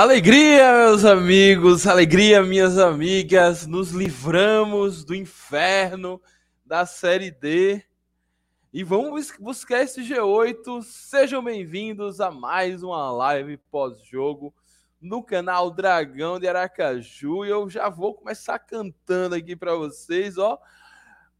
Alegria, meus amigos, alegria, minhas amigas, nos livramos do inferno da Série D e vamos buscar esse G8. Sejam bem-vindos a mais uma live pós-jogo no canal Dragão de Aracaju. E eu já vou começar cantando aqui para vocês, ó.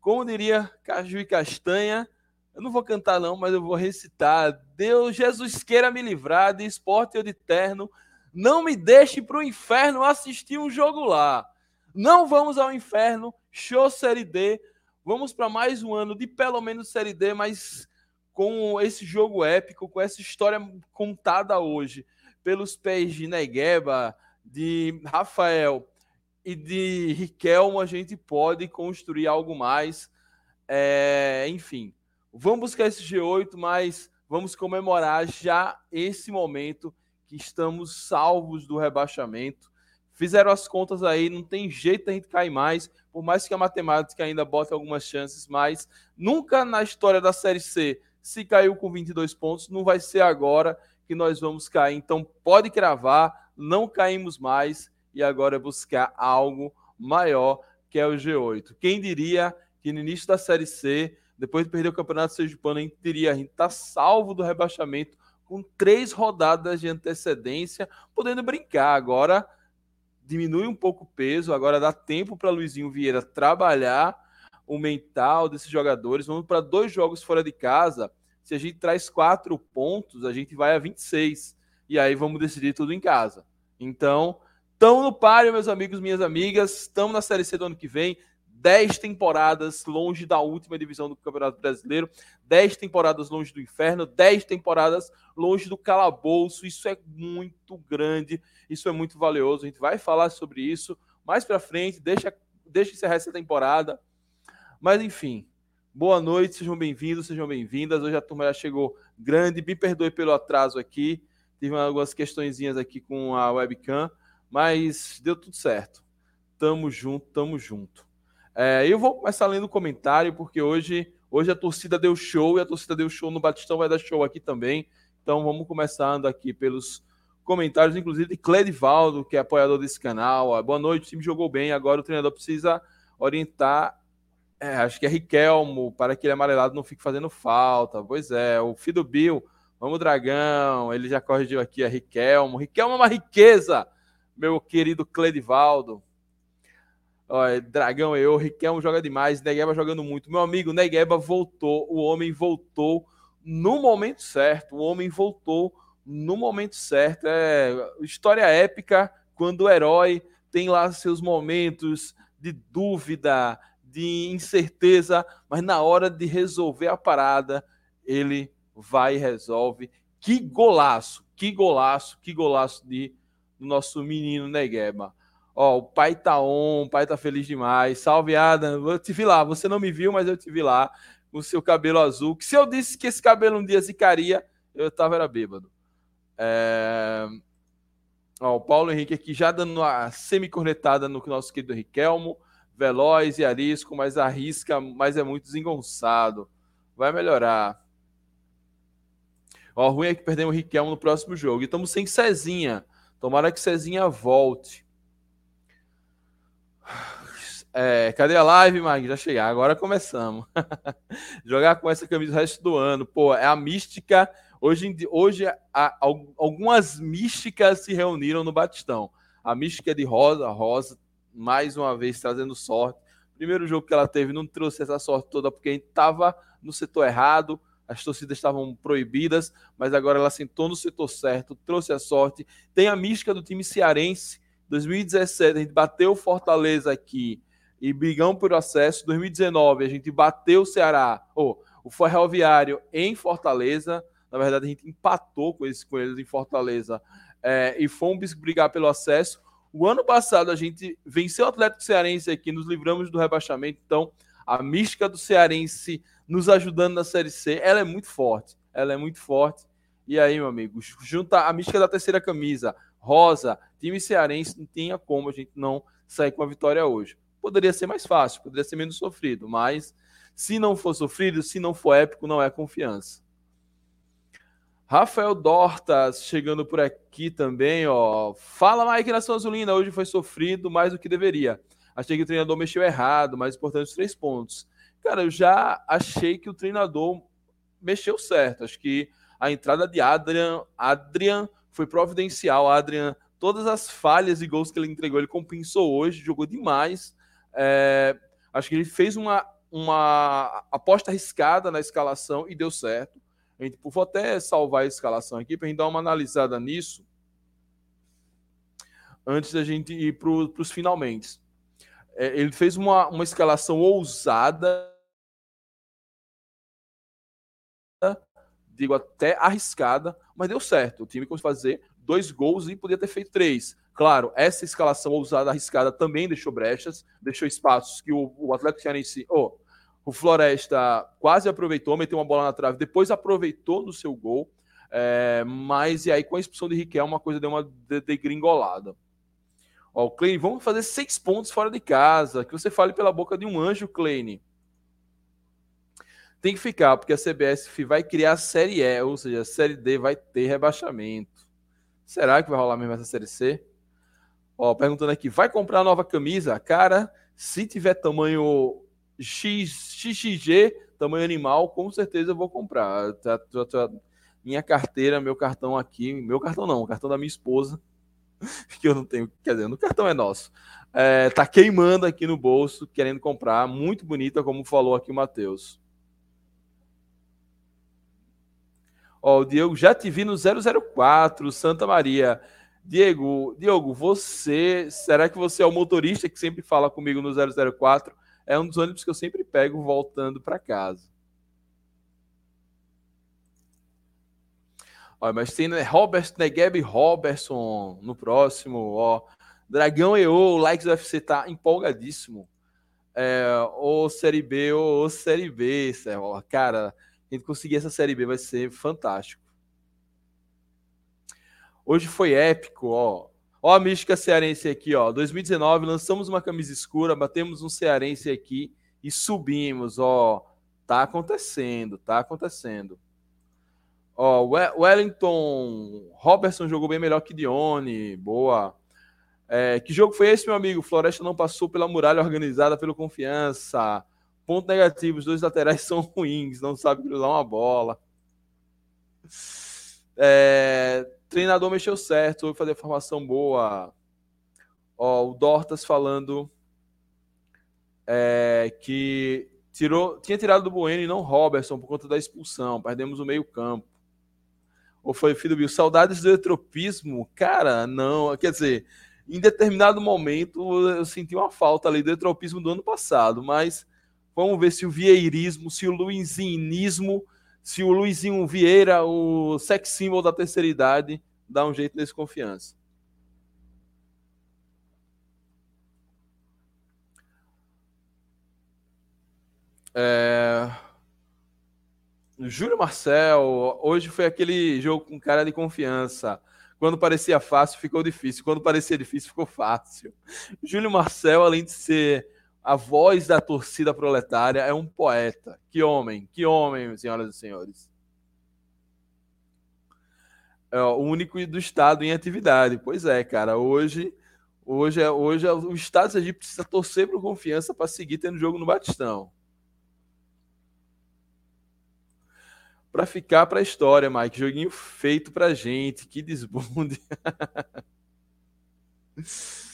Como diria Caju e Castanha, eu não vou cantar não, mas eu vou recitar. Deus, Jesus queira me livrar de esporte ou de terno não me deixe para o inferno assistir um jogo lá. Não vamos ao inferno, show Série D. Vamos para mais um ano de pelo menos Série D, mas com esse jogo épico, com essa história contada hoje pelos pés de Negueba, de Rafael e de Riquelmo, a gente pode construir algo mais. É, enfim, vamos buscar esse G8, mas vamos comemorar já esse momento que estamos salvos do rebaixamento. Fizeram as contas aí, não tem jeito a gente cair mais, por mais que a matemática ainda bote algumas chances, mas nunca na história da Série C se caiu com 22 pontos, não vai ser agora que nós vamos cair. Então pode cravar, não caímos mais e agora é buscar algo maior, que é o G8. Quem diria que no início da Série C, depois de perder o Campeonato Sergipano, a gente diria, a gente está salvo do rebaixamento, com três rodadas de antecedência, podendo brincar. Agora diminui um pouco o peso, agora dá tempo para Luizinho Vieira trabalhar o mental desses jogadores. Vamos para dois jogos fora de casa. Se a gente traz quatro pontos, a gente vai a 26. E aí vamos decidir tudo em casa. Então, estão no páreo, meus amigos, minhas amigas. Estamos na Série C do ano que vem. 10 temporadas longe da última divisão do Campeonato Brasileiro, 10 temporadas longe do inferno, 10 temporadas longe do calabouço. Isso é muito grande, isso é muito valioso. A gente vai falar sobre isso mais para frente, deixa, deixa encerrar essa temporada. Mas enfim, boa noite, sejam bem-vindos, sejam bem-vindas. Hoje a turma já chegou grande, me perdoe pelo atraso aqui, tive algumas questõezinhas aqui com a webcam, mas deu tudo certo. Tamo junto, tamo junto. É, eu vou começar lendo o comentário, porque hoje, hoje a torcida deu show e a torcida deu show no Batistão, vai dar show aqui também. Então vamos começando aqui pelos comentários, inclusive de Cledivaldo, que é apoiador desse canal. Boa noite, o time jogou bem, agora o treinador precisa orientar. É, acho que é Riquelmo, para que ele amarelado não fique fazendo falta. Pois é, o filho do Bill, vamos Dragão, ele já corrigiu aqui, é Riquelmo. Riquelmo é uma riqueza, meu querido Cledivaldo. Olha, Dragão eu, Riquelmo joga demais, Negueba jogando muito. Meu amigo, Negueba voltou, o homem voltou no momento certo, o homem voltou no momento certo. É história épica quando o herói tem lá seus momentos de dúvida, de incerteza, mas na hora de resolver a parada, ele vai e resolve. Que golaço, que golaço, que golaço de do nosso menino Negueba. Ó, o pai tá on, o pai tá feliz demais. Salve, Adam. Eu te vi lá. Você não me viu, mas eu te vi lá. O seu cabelo azul. Que se eu disse que esse cabelo um dia zicaria, eu tava era bêbado. É... Ó, o Paulo Henrique aqui já dando uma semi-cornetada no nosso querido Riquelmo. Veloz e arisco, mas arrisca, mas é muito desengonçado. Vai melhorar. Ó, ruim é que perdemos o Riquelmo no próximo jogo. E estamos sem Cezinha. Tomara que Cezinha volte. É, cadê a live, Mag? Já chegar. Agora começamos. Jogar com essa camisa o resto do ano. Pô, é a mística. Hoje, hoje a, algumas místicas se reuniram no Batistão. A mística de Rosa, Rosa, mais uma vez trazendo sorte. Primeiro jogo que ela teve não trouxe essa sorte toda porque a gente estava no setor errado, as torcidas estavam proibidas, mas agora ela sentou no setor certo, trouxe a sorte. Tem a mística do time cearense, 2017 a gente bateu Fortaleza aqui e brigamos por acesso. 2019 a gente bateu o Ceará, ou oh, o Ferroviário em Fortaleza. Na verdade, a gente empatou com eles, com eles em Fortaleza é, e fomos brigar pelo acesso. O ano passado a gente venceu o Atlético Cearense aqui, nos livramos do rebaixamento. Então, a mística do Cearense nos ajudando na Série C, ela é muito forte. Ela é muito forte. E aí, meu amigo, junta a mística da terceira camisa, rosa, time cearense, não tinha como a gente não sair com a vitória hoje. Poderia ser mais fácil, poderia ser menos sofrido, mas se não for sofrido, se não for épico, não é confiança. Rafael Dortas chegando por aqui também, ó. Fala, Mike, nação azulina. Hoje foi sofrido mais do que deveria. Achei que o treinador mexeu errado, mais importante os três pontos. Cara, eu já achei que o treinador mexeu certo. Acho que a entrada de Adrian, Adrian foi providencial. Adrian, todas as falhas e gols que ele entregou, ele compensou hoje, jogou demais. É, acho que ele fez uma, uma aposta arriscada na escalação e deu certo. A gente, vou até salvar a escalação aqui para a gente dar uma analisada nisso antes da gente ir para os finalmente. É, ele fez uma, uma escalação ousada, digo até arriscada, mas deu certo. O time conseguiu fazer dois gols e podia ter feito três. Claro, essa escalação ousada, arriscada, também deixou brechas, deixou espaços que o, o Atlético Cearense, oh, o Floresta quase aproveitou, meteu uma bola na trave, depois aproveitou no seu gol. É, mas e aí com a expulsão de Riquelme, uma coisa deu uma degringolada. O Kleine, vamos fazer seis pontos fora de casa. Que você fale pela boca de um anjo, Kleine. Tem que ficar, porque a CBSF vai criar a Série E, ou seja, a Série D vai ter rebaixamento. Será que vai rolar mesmo essa Série C? Ó, perguntando aqui, vai comprar nova camisa? Cara, se tiver tamanho X, XXG, tamanho animal, com certeza eu vou comprar. Tá, tá, tá, minha carteira, meu cartão aqui, meu cartão não, o cartão da minha esposa, que eu não tenho, quer dizer, o cartão é nosso. É, tá queimando aqui no bolso, querendo comprar, muito bonita, como falou aqui o Matheus. Ó, o Diego já te vi no 004, Santa Maria. Diego, Diego, você, será que você é o motorista que sempre fala comigo no 004? é um dos ônibus que eu sempre pego voltando para casa. Olha, mas tem né, Robert Negeb Robertson no próximo, ó. Dragão EO, o Likes do UFC tá empolgadíssimo. É, o Série B, o, Série B, ó, cara, gente conseguir essa Série B vai ser fantástico. Hoje foi épico, ó. Ó, a mística cearense aqui, ó. 2019, lançamos uma camisa escura, batemos um cearense aqui e subimos, ó. Tá acontecendo, tá acontecendo. Ó, Wellington Robertson jogou bem melhor que Dione, boa. É, que jogo foi esse, meu amigo? Floresta não passou pela muralha organizada pelo Confiança. Ponto negativo, os dois laterais são ruins, não sabe cruzar uma bola. É, treinador mexeu certo, foi fazer formação boa. Ó, o Dortas falando é, que tirou, tinha tirado do Bueno e não Robertson por conta da expulsão. Perdemos o meio-campo. Ou foi filho do Bill? Saudades do etropismo? Cara, não. Quer dizer, em determinado momento eu senti uma falta ali do etropismo do ano passado, mas vamos ver se o vieirismo, se o luizinismo se o Luizinho Vieira, o sex symbol da terceira idade, dá um jeito nesse confiança. É... Júlio Marcel, hoje foi aquele jogo com cara de confiança. Quando parecia fácil, ficou difícil. Quando parecia difícil, ficou fácil. Júlio Marcel, além de ser a voz da torcida proletária, é um poeta. Que homem, que homem, senhoras e senhores. É o único do Estado em atividade. Pois é, cara. Hoje, hoje, é, hoje é, o Estado precisa torcer por confiança para seguir tendo jogo no Batistão. Para ficar para a história, Mike. Joguinho feito para gente. Que desbunde.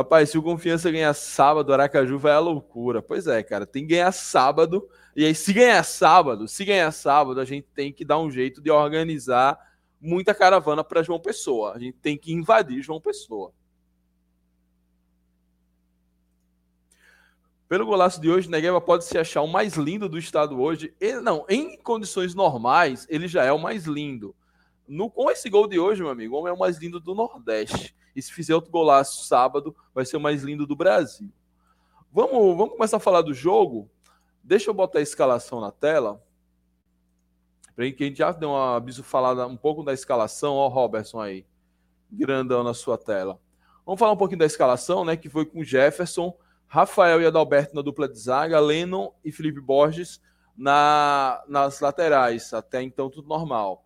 Rapaz, se o Confiança ganhar sábado, Aracaju vai à loucura. Pois é, cara, tem que ganhar sábado. E aí, se ganhar sábado, se ganhar sábado, a gente tem que dar um jeito de organizar muita caravana para João Pessoa. A gente tem que invadir João Pessoa. Pelo golaço de hoje, Negueba pode se achar o mais lindo do estado hoje. Ele, não, em condições normais, ele já é o mais lindo. No, com esse gol de hoje, meu amigo, o homem é o mais lindo do Nordeste. E se fizer outro golaço sábado, vai ser o mais lindo do Brasil. Vamos, vamos começar a falar do jogo. Deixa eu botar a escalação na tela. Para que a gente já deu uma falada um pouco da escalação. Ó, o Robertson aí, grandão na sua tela. Vamos falar um pouquinho da escalação, né? Que foi com Jefferson, Rafael e Adalberto na dupla de zaga, Lennon e Felipe Borges na, nas laterais. Até então, tudo normal.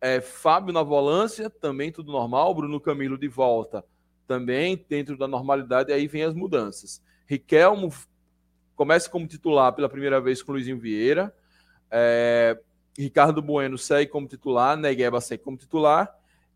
É, Fábio na volância, também tudo normal. Bruno Camilo de volta, também dentro da normalidade. Aí vem as mudanças. Riquelmo começa como titular pela primeira vez com Luizinho Vieira. É, Ricardo Bueno segue como titular, Negueba segue como titular.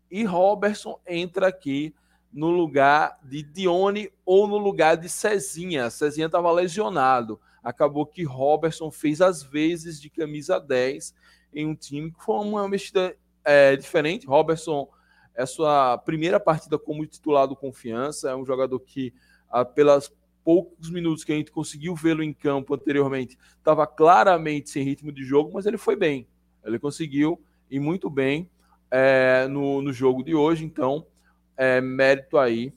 E Robertson entra aqui no lugar de Dione ou no lugar de Cezinha. Cezinha estava lesionado. Acabou que Robertson fez as vezes de camisa 10 em um time que foi uma mexida é, diferente. Robertson é sua primeira partida como titular do Confiança. É um jogador que, ah, pelas poucos minutos que a gente conseguiu vê-lo em campo anteriormente, estava claramente sem ritmo de jogo, mas ele foi bem. Ele conseguiu ir muito bem é, no, no jogo de hoje, então é, mérito aí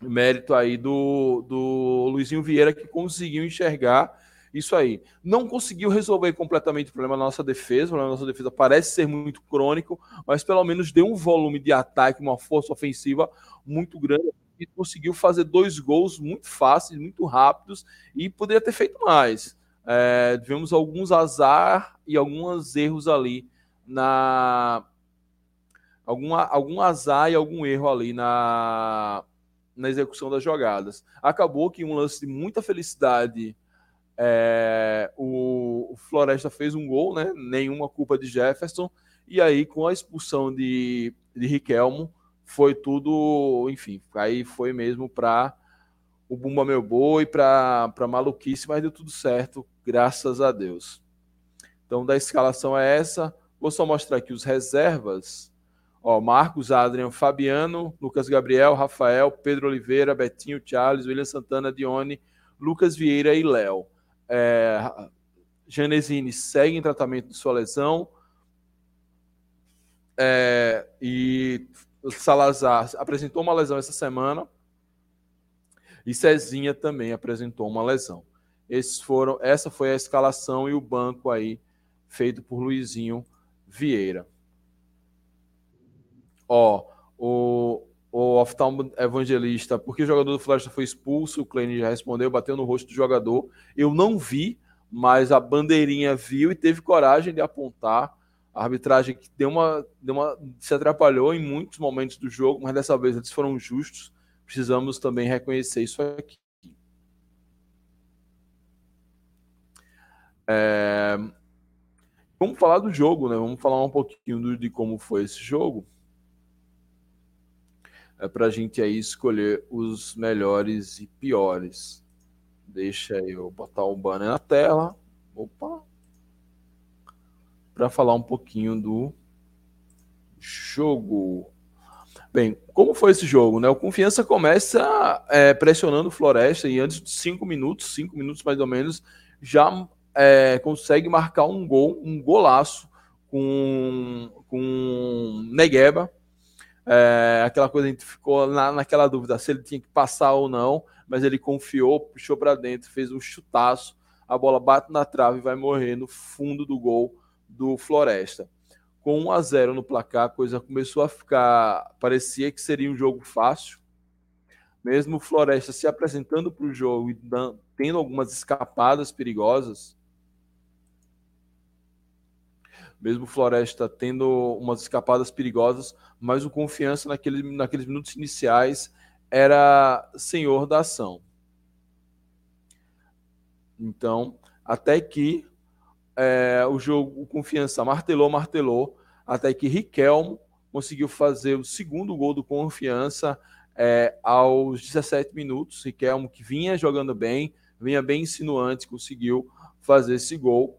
mérito aí do, do Luizinho Vieira que conseguiu enxergar isso aí. Não conseguiu resolver completamente o problema da nossa defesa, o problema da nossa defesa parece ser muito crônico, mas pelo menos deu um volume de ataque, uma força ofensiva muito grande e conseguiu fazer dois gols muito fáceis, muito rápidos e poderia ter feito mais. É, tivemos alguns azar e alguns erros ali na alguma, algum azar e algum erro ali na, na execução das jogadas. Acabou que um lance de muita felicidade é, o, o, Floresta fez um gol, né? Nenhuma culpa de Jefferson. E aí, com a expulsão de, de Riquelmo, foi tudo, enfim, aí foi mesmo para o Bumba Meu Boi, para maluquice, mas deu tudo certo, graças a Deus. Então, da escalação é essa. Vou só mostrar aqui os reservas. Ó, Marcos, Adrian, Fabiano, Lucas Gabriel, Rafael, Pedro Oliveira, Betinho, Charles, William Santana, Dione, Lucas Vieira e Léo. É, Janesini segue em tratamento de sua lesão. É, e Salazar apresentou uma lesão essa semana. E Cezinha também apresentou uma lesão. Esses foram, essa foi a escalação e o banco aí feito por Luizinho Vieira. Ó, o, o oftalmo evangelista, porque o jogador do Floresta foi expulso, o Klein já respondeu, bateu no rosto do jogador. Eu não vi, mas a bandeirinha viu e teve coragem de apontar. A arbitragem que deu uma, deu uma, se atrapalhou em muitos momentos do jogo, mas dessa vez eles foram justos. Precisamos também reconhecer isso aqui. É... Vamos falar do jogo, né? Vamos falar um pouquinho de como foi esse jogo é para a gente aí escolher os melhores e piores. Deixa eu botar o banner na tela. Opa! Para falar um pouquinho do jogo. Bem, como foi esse jogo? Né? O Confiança começa é, pressionando o Floresta e antes de cinco minutos, cinco minutos mais ou menos, já é, consegue marcar um gol, um golaço com, com Negueba, é, aquela coisa a gente ficou na, naquela dúvida se ele tinha que passar ou não, mas ele confiou, puxou para dentro, fez um chutaço, a bola bate na trave e vai morrer no fundo do gol do Floresta. Com 1 a 0 no placar, a coisa começou a ficar, parecia que seria um jogo fácil. Mesmo o Floresta se apresentando para o jogo e tendo algumas escapadas perigosas, mesmo Floresta tendo umas escapadas perigosas, mas o Confiança naquele, naqueles minutos iniciais era senhor da ação. Então, até que é, o jogo, o Confiança martelou, martelou, até que Riquelmo conseguiu fazer o segundo gol do Confiança é, aos 17 minutos. Riquelmo, que vinha jogando bem, vinha bem insinuante, conseguiu fazer esse gol.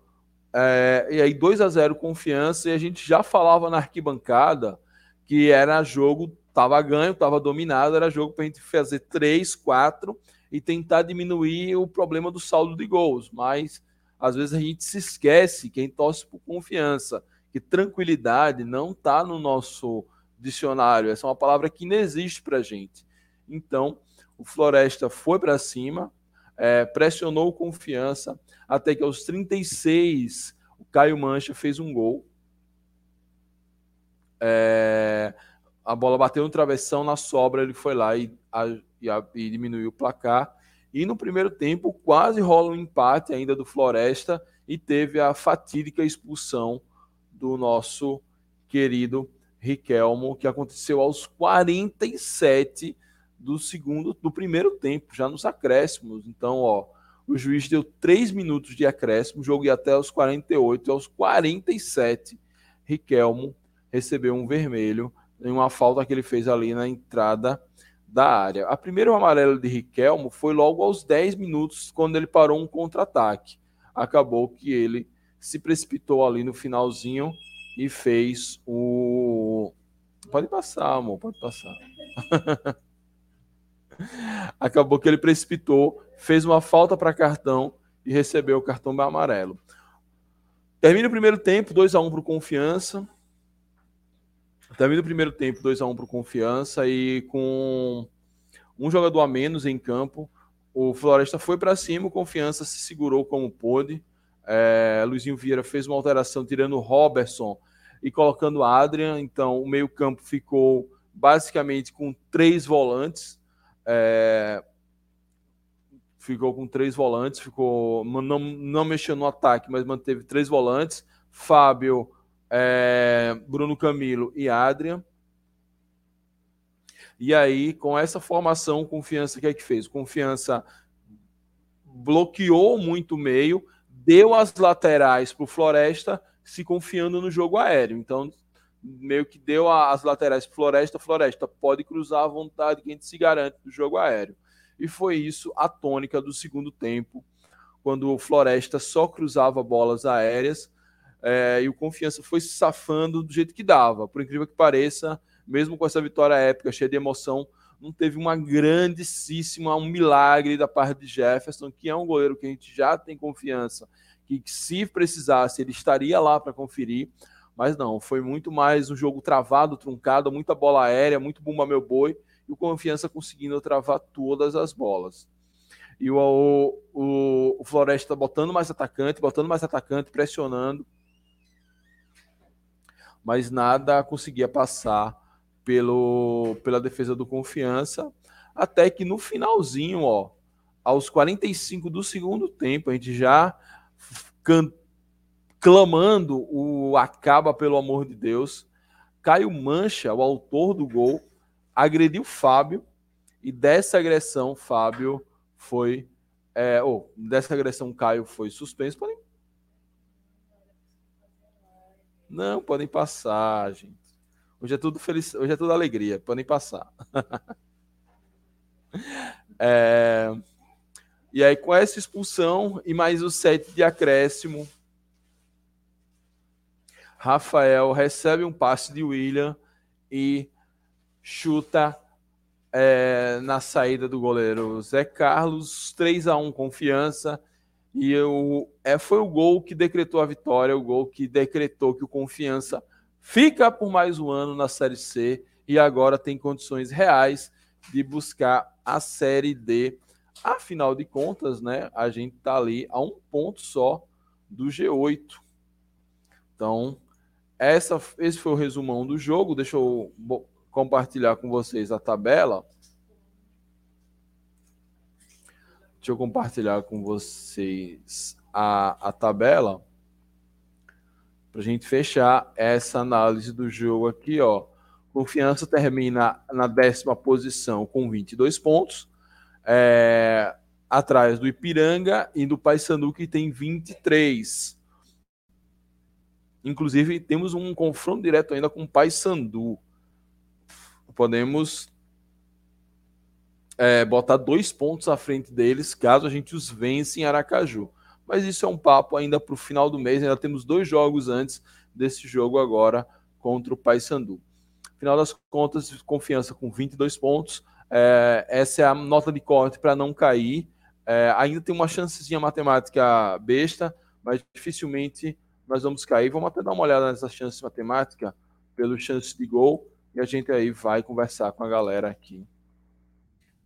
É, e aí 2 a 0 confiança, e a gente já falava na arquibancada que era jogo, estava ganho, estava dominado, era jogo para a gente fazer 3, 4 e tentar diminuir o problema do saldo de gols. Mas às vezes a gente se esquece, quem torce por confiança, que tranquilidade não está no nosso dicionário. Essa é uma palavra que não existe para a gente. Então, o Floresta foi para cima, é, pressionou confiança, até que aos 36 o Caio Mancha fez um gol. É, a bola bateu no travessão, na sobra ele foi lá e, a, e, a, e diminuiu o placar. E no primeiro tempo quase rola um empate ainda do Floresta e teve a fatídica expulsão do nosso querido Riquelmo, que aconteceu aos 47 do segundo, do primeiro tempo, já nos acréscimos. Então, ó, o juiz deu 3 minutos de acréscimo, o jogo ia até os 48, aos 47, Riquelmo recebeu um vermelho em uma falta que ele fez ali na entrada da área. A primeira amarela de Riquelmo foi logo aos 10 minutos, quando ele parou um contra-ataque. Acabou que ele se precipitou ali no finalzinho e fez o. Pode passar, amor, pode passar. Acabou que ele precipitou, fez uma falta para cartão e recebeu o cartão amarelo. Termina o primeiro tempo, 2 a 1 um para o Confiança. Termina o primeiro tempo, 2 a 1 um para o Confiança e com um jogador a menos em campo, o Floresta foi para cima, o Confiança se segurou como pôde. É, Luizinho Vieira fez uma alteração tirando o Robertson e colocando Adrian. Então, o meio-campo ficou basicamente com três volantes. É, ficou com três volantes, ficou não, não mexeu no ataque, mas manteve três volantes: Fábio, é, Bruno Camilo e Adrian. E aí, com essa formação, Confiança, o que é que fez? Confiança bloqueou muito o meio, deu as laterais para o Floresta, se confiando no jogo aéreo. Então, meio que deu as laterais para Floresta, Floresta pode cruzar à vontade, que a gente se garante do jogo aéreo. E foi isso a tônica do segundo tempo, quando o Floresta só cruzava bolas aéreas é, e o Confiança foi se safando do jeito que dava. Por incrível que pareça, mesmo com essa vitória épica, cheia de emoção, não teve uma grandíssima, um milagre da parte de Jefferson, que é um goleiro que a gente já tem confiança, que se precisasse ele estaria lá para conferir, mas não, foi muito mais um jogo travado, truncado, muita bola aérea, muito bumba meu boi, e o Confiança conseguindo travar todas as bolas. E o, o, o Floresta botando mais atacante, botando mais atacante, pressionando, mas nada conseguia passar pelo, pela defesa do Confiança, até que no finalzinho, ó, aos 45 do segundo tempo, a gente já clamando o acaba pelo amor de Deus, Caio Mancha, o autor do gol, agrediu Fábio e dessa agressão Fábio foi é, oh, dessa agressão Caio foi suspenso. Podem... Não, podem passar, gente. Hoje é tudo feliz, hoje é tudo alegria, podem passar. é... E aí, com essa expulsão e mais o sete de acréscimo, Rafael recebe um passe de William e chuta é, na saída do goleiro Zé Carlos, 3 a 1 confiança. E eu, é, foi o gol que decretou a vitória, o gol que decretou que o Confiança fica por mais um ano na Série C e agora tem condições reais de buscar a Série D. Afinal de contas, né, a gente está ali a um ponto só do G8. Então, essa, esse foi o resumão do jogo. Deixa eu compartilhar com vocês a tabela. Deixa eu compartilhar com vocês a, a tabela para a gente fechar essa análise do jogo aqui, ó. Confiança termina na décima posição com 22 pontos, é, atrás do Ipiranga e do Paysandu que tem 23. Inclusive temos um confronto direto ainda com o Paysandu. Podemos é, botar dois pontos à frente deles caso a gente os vença em Aracaju mas isso é um papo ainda para o final do mês. Ainda temos dois jogos antes desse jogo agora contra o Paysandu. Final das contas, confiança com 22 pontos. É, essa é a nota de corte para não cair. É, ainda tem uma chancezinha matemática besta, mas dificilmente nós vamos cair. Vamos até dar uma olhada nessa chance matemática pelo chance de gol e a gente aí vai conversar com a galera aqui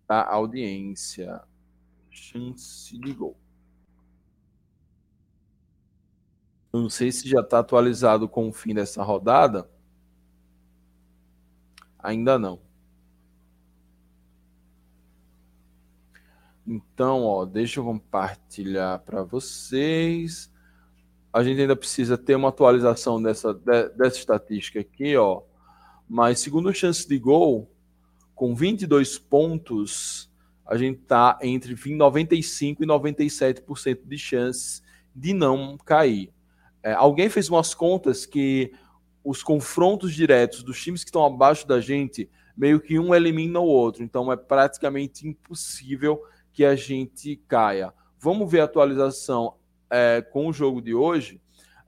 da audiência. Chance de gol. Não sei se já está atualizado com o fim dessa rodada. Ainda não. Então, ó, deixa eu compartilhar para vocês. A gente ainda precisa ter uma atualização dessa, dessa estatística aqui, ó. Mas segundo chance de gol, com 22 pontos, a gente está entre 95% e 97% de chances de não cair. É, alguém fez umas contas que os confrontos diretos dos times que estão abaixo da gente, meio que um elimina o outro. Então é praticamente impossível que a gente caia. Vamos ver a atualização é, com o jogo de hoje,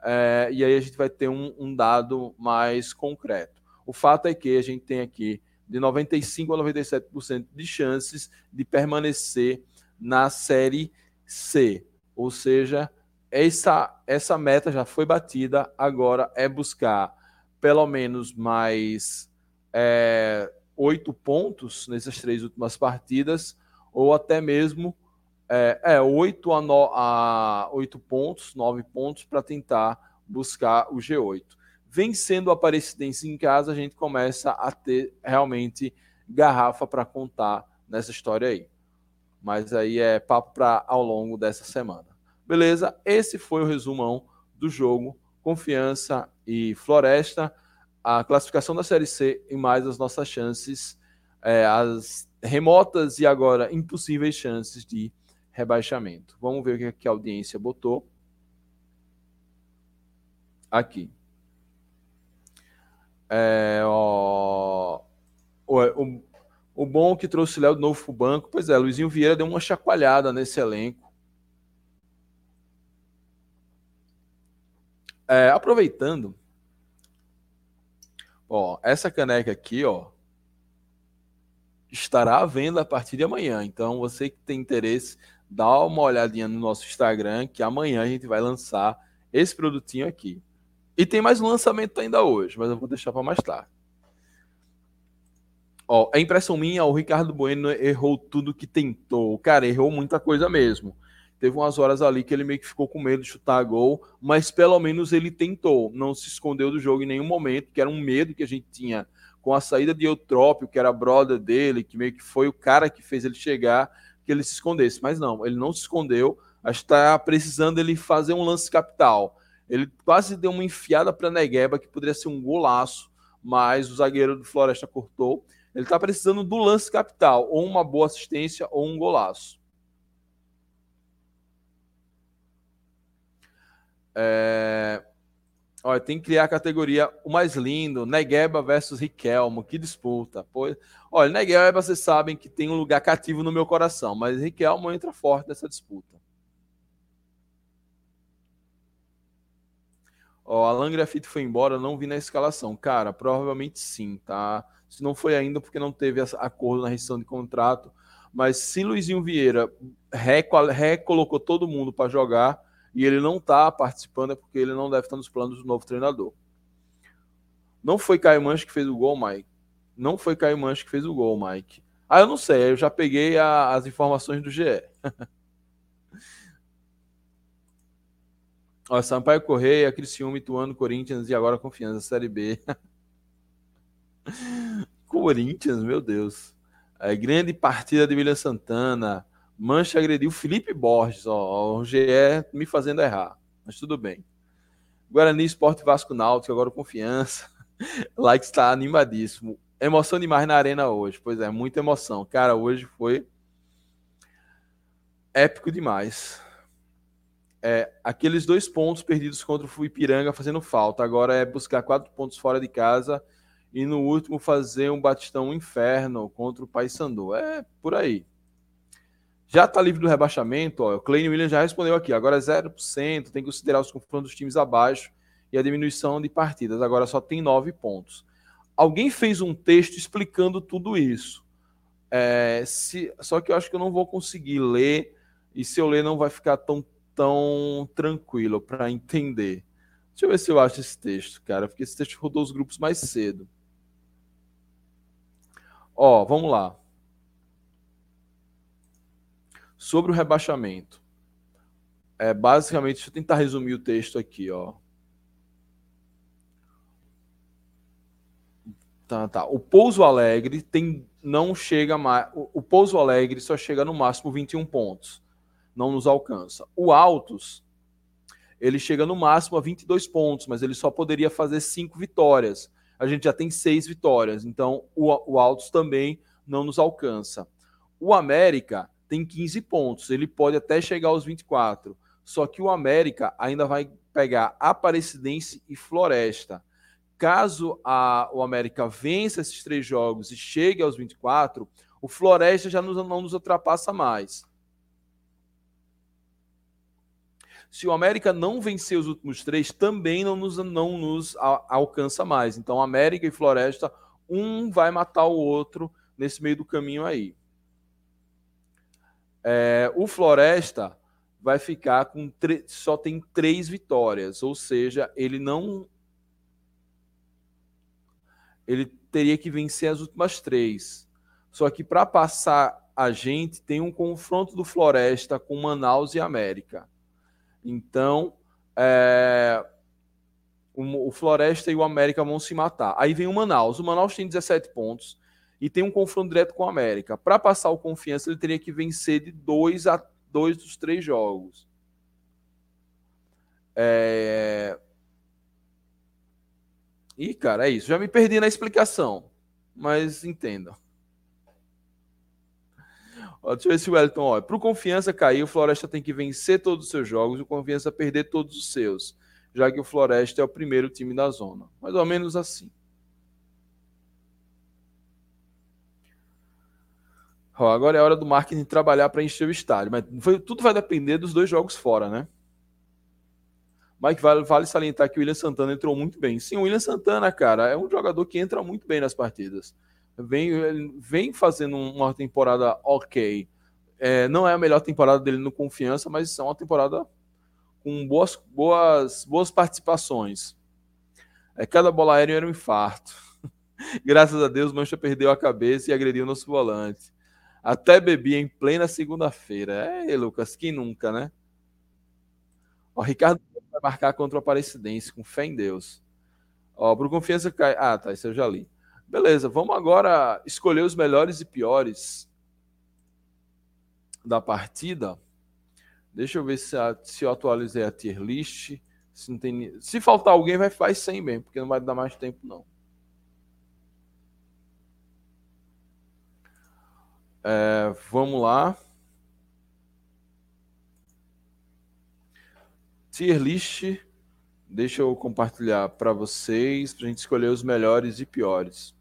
é, e aí a gente vai ter um, um dado mais concreto. O fato é que a gente tem aqui de 95% a 97% de chances de permanecer na Série C. Ou seja, essa, essa meta já foi batida, agora é buscar pelo menos mais é, oito pontos nessas três últimas partidas, ou até mesmo é, é oito no, a oito pontos, nove pontos para tentar buscar o G8 vencendo a Aparecidense em casa, a gente começa a ter realmente garrafa para contar nessa história aí. Mas aí é papo para ao longo dessa semana. Beleza? Esse foi o resumão do jogo Confiança e Floresta, a classificação da Série C e mais as nossas chances, é, as remotas e agora impossíveis chances de rebaixamento. Vamos ver o que a audiência botou aqui. É, ó, o, o, bom que trouxe o Léo de novo pro banco, pois é, Luizinho Vieira deu uma chacoalhada nesse elenco. É, aproveitando, ó, essa caneca aqui, ó, estará à venda a partir de amanhã. Então, você que tem interesse, dá uma olhadinha no nosso Instagram, que amanhã a gente vai lançar esse produtinho aqui. E tem mais um lançamento ainda hoje, mas eu vou deixar para mais tarde. Ó, é impressão minha, o Ricardo Bueno errou tudo que tentou. Cara, errou muita coisa mesmo. Teve umas horas ali que ele meio que ficou com medo de chutar gol, mas pelo menos ele tentou. Não se escondeu do jogo em nenhum momento, que era um medo que a gente tinha com a saída de Eutrópio, que era a brother dele, que meio que foi o cara que fez ele chegar, que ele se escondesse. Mas não, ele não se escondeu. Acho que está precisando ele fazer um lance capital ele quase deu uma enfiada para Negueba, que poderia ser um golaço, mas o zagueiro do Floresta cortou. Ele está precisando do lance capital, ou uma boa assistência, ou um golaço. É... Olha, tem que criar a categoria o mais lindo, Negueba versus Riquelmo, que disputa. Pois... Olha, Negueba, vocês sabem que tem um lugar cativo no meu coração, mas Riquelmo entra forte nessa disputa. Ó, Alan Grafite foi embora, não vi na escalação. Cara, provavelmente sim, tá? Se não foi ainda porque não teve acordo na rescisão de contrato. Mas se Luizinho Vieira recolocou todo mundo para jogar e ele não tá participando, é porque ele não deve estar nos planos do novo treinador. Não foi Caio Manche que fez o gol, Mike. Não foi Caio Manche que fez o gol, Mike. Ah, eu não sei, eu já peguei a, as informações do GE. Ó, Sampaio Correia, Criciúma, Ituano, Corinthians e agora Confiança, Série B. Corinthians, meu Deus. É, grande partida de William Santana. Mancha agrediu Felipe Borges. Ó, o GE me fazendo errar. Mas tudo bem. Guarani, Esporte Vasco Náutico, agora Confiança. like está animadíssimo. Emoção demais na arena hoje. Pois é, muita emoção. Cara, hoje foi épico demais é, aqueles dois pontos perdidos contra o Ipiranga fazendo falta. Agora é buscar quatro pontos fora de casa e no último fazer um batistão inferno contra o Paysandu. É por aí. Já está livre do rebaixamento, ó, o Klein Williams já respondeu aqui. Agora é 0%, tem que considerar os confrontos dos times abaixo e a diminuição de partidas. Agora só tem nove pontos. Alguém fez um texto explicando tudo isso. É, se, só que eu acho que eu não vou conseguir ler, e se eu ler não vai ficar tão tão tranquilo para entender. Deixa eu ver se eu acho esse texto, cara, porque esse texto rodou os grupos mais cedo. Ó, vamos lá. Sobre o rebaixamento. É, basicamente, deixa eu tentar resumir o texto aqui, ó. Tá, tá. O Pouso Alegre tem não chega mais. O, o Pouso Alegre só chega no máximo 21 pontos não nos alcança. O Altos, ele chega no máximo a 22 pontos, mas ele só poderia fazer cinco vitórias. A gente já tem seis vitórias, então o, o Altos também não nos alcança. O América tem 15 pontos, ele pode até chegar aos 24. Só que o América ainda vai pegar Aparecidense e Floresta. Caso a, o América vença esses três jogos e chegue aos 24, o Floresta já nos, não nos ultrapassa mais. Se o América não vencer os últimos três, também não nos, não nos alcança mais. Então, América e Floresta, um vai matar o outro nesse meio do caminho aí. É, o Floresta vai ficar com só tem três vitórias, ou seja, ele não ele teria que vencer as últimas três. Só que para passar a gente tem um confronto do Floresta com Manaus e América. Então, é, o, o, Floresta e o América vão se matar. Aí vem o Manaus. O Manaus tem 17 pontos e tem um confronto direto com o América. Para passar o confiança, ele teria que vencer de dois a dois dos três jogos. É... E, cara, é isso. Já me perdi na explicação, mas entendam. Ó, deixa eu ver se o Wellington, para o Confiança cair, o Floresta tem que vencer todos os seus jogos e o Confiança perder todos os seus, já que o Floresta é o primeiro time da zona. Mais ou menos assim. Ó, agora é hora do marketing trabalhar para encher o estádio. Mas foi, tudo vai depender dos dois jogos fora, né? Mike vale, vale salientar que o William Santana entrou muito bem. Sim, o William Santana, cara, é um jogador que entra muito bem nas partidas. Vem, vem fazendo uma temporada ok. É, não é a melhor temporada dele no Confiança, mas é uma temporada com boas, boas, boas participações. É, cada bola aérea era um infarto. Graças a Deus, Mancha perdeu a cabeça e agrediu nosso volante. Até bebi em plena segunda-feira. É, Lucas, quem nunca, né? O Ricardo vai marcar contra o Aparecidense, com fé em Deus. Ó, pro confiança cai. Ah, tá, isso eu já li. Beleza, vamos agora escolher os melhores e piores da partida. Deixa eu ver se, a, se eu atualizei a tier list. Se, não tem, se faltar alguém, vai faz 100 mesmo, porque não vai dar mais tempo, não. É, vamos lá. Tier list. Deixa eu compartilhar para vocês, para a gente escolher os melhores e piores.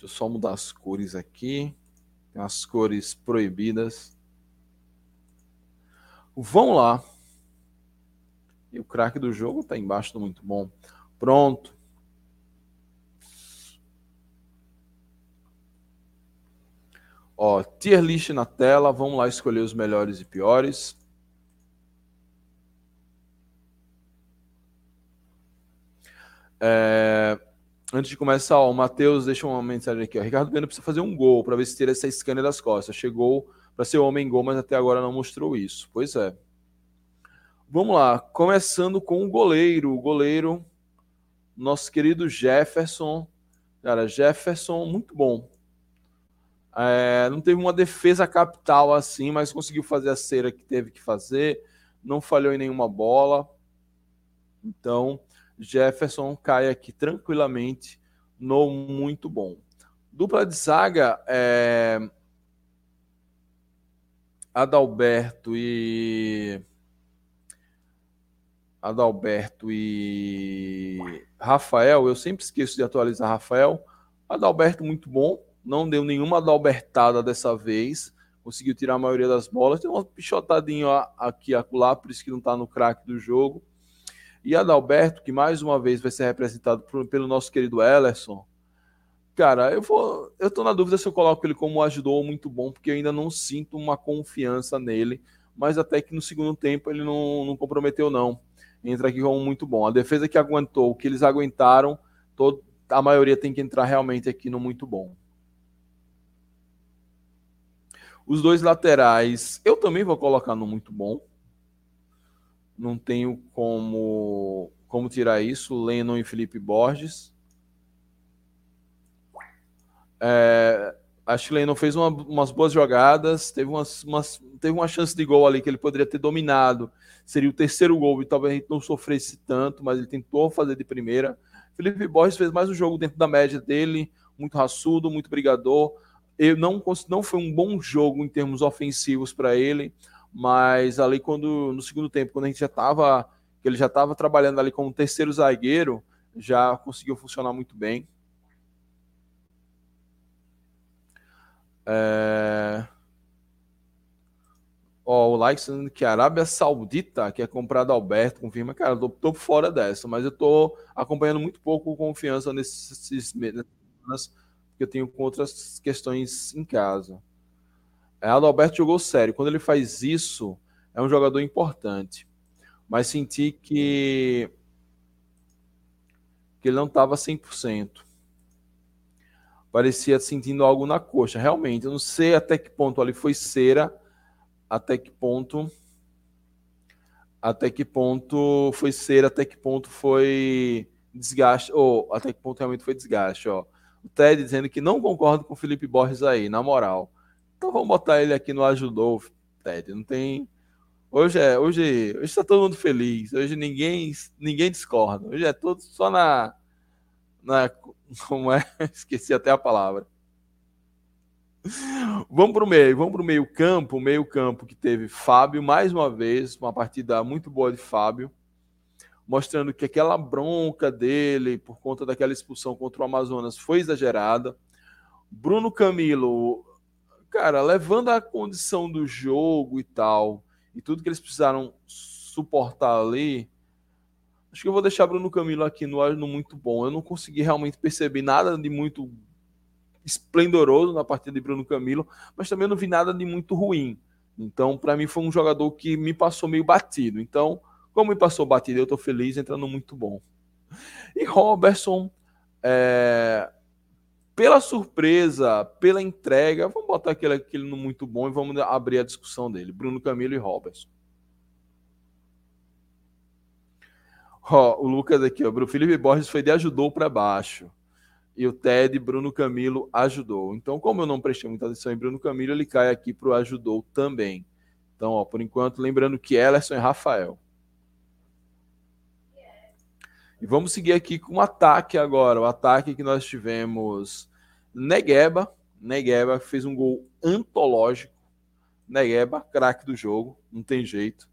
Deixa eu só mudar as cores aqui. Tem as cores proibidas. Vamos lá. E o craque do jogo está embaixo do muito bom. Pronto. Ó, tier list na tela, vamos lá escolher os melhores e piores. É, antes de começar, ó, o Matheus deixa uma mensagem aqui. Ó. Ricardo Bueno precisa fazer um gol para ver se tira essa scanner das costas. Chegou para ser homem gol, mas até agora não mostrou isso. Pois é. Vamos lá, começando com o goleiro. O goleiro nosso querido Jefferson. Cara, Jefferson, muito bom. É, não teve uma defesa capital assim, mas conseguiu fazer a cera que teve que fazer. Não falhou em nenhuma bola. Então, Jefferson cai aqui tranquilamente no muito bom. Dupla de zaga é Adalberto e Adalberto e Rafael, eu sempre esqueço de atualizar Rafael. Adalberto muito bom, não deu nenhuma adalbertada dessa vez, conseguiu tirar a maioria das bolas, tem uma pichotadinha aqui acolá, por isso que não está no craque do jogo. E Adalberto, que mais uma vez vai ser representado por, pelo nosso querido Ellerson. Cara, eu vou, eu tô na dúvida se eu coloco ele como ajudou muito bom, porque eu ainda não sinto uma confiança nele, mas até que no segundo tempo ele não, não comprometeu não entra aqui como muito bom. A defesa que aguentou, que eles aguentaram, todo, a maioria tem que entrar realmente aqui no muito bom. Os dois laterais, eu também vou colocar no muito bom. Não tenho como, como tirar isso. Lennon e Felipe Borges. É, A Chile não fez uma, umas boas jogadas, teve, umas, umas, teve uma chance de gol ali que ele poderia ter dominado. Seria o terceiro gol e talvez a gente não sofresse tanto, mas ele tentou fazer de primeira. Felipe Borges fez mais um jogo dentro da média dele, muito raçudo, muito brigador. Eu não, não foi um bom jogo em termos ofensivos para ele, mas ali quando no segundo tempo, quando a gente já estava, ele já estava trabalhando ali como terceiro zagueiro, já conseguiu funcionar muito bem. É... Ó, o like que a Arábia Saudita quer comprar da Alberto, confirma. Cara, eu tô, tô fora dessa, mas eu tô acompanhando muito pouco confiança nesses meses, porque eu tenho outras questões em casa. É, Alberto jogou sério. Quando ele faz isso, é um jogador importante. Mas senti que, que ele não estava 100% parecia sentindo algo na coxa. Realmente, eu não sei até que ponto ali foi cera, até que ponto até que ponto foi cera, até que ponto foi desgaste, ou até que ponto realmente foi desgaste, ó. O Ted dizendo que não concorda com o Felipe Borges aí, na moral. Então vamos botar ele aqui no ajudou, Ted. Não tem Hoje é, hoje, hoje está todo mundo feliz. Hoje ninguém ninguém discorda. Hoje é todo só na na como é? Esqueci até a palavra. Vamos para o meio, vamos para o meio campo, o meio campo que teve Fábio, mais uma vez, uma partida muito boa de Fábio, mostrando que aquela bronca dele por conta daquela expulsão contra o Amazonas foi exagerada. Bruno Camilo, cara, levando a condição do jogo e tal, e tudo que eles precisaram suportar ali, Acho que eu vou deixar Bruno Camilo aqui no, no muito bom. Eu não consegui realmente perceber nada de muito esplendoroso na partida de Bruno Camilo, mas também não vi nada de muito ruim. Então, para mim, foi um jogador que me passou meio batido. Então, como me passou batido, eu estou feliz, entrando muito bom. E Robertson, é... pela surpresa, pela entrega, vamos botar aquele, aquele no muito bom e vamos abrir a discussão dele. Bruno Camilo e Robertson. O Lucas aqui, o Felipe Borges foi de ajudou para baixo. E o Ted Bruno Camilo ajudou. Então, como eu não prestei muita atenção em Bruno Camilo, ele cai aqui para o ajudou também. Então, ó, por enquanto, lembrando que Ellerson e Rafael. E vamos seguir aqui com o ataque agora. O ataque que nós tivemos Negueba. Negueba fez um gol antológico. Negueba, craque do jogo, não tem jeito.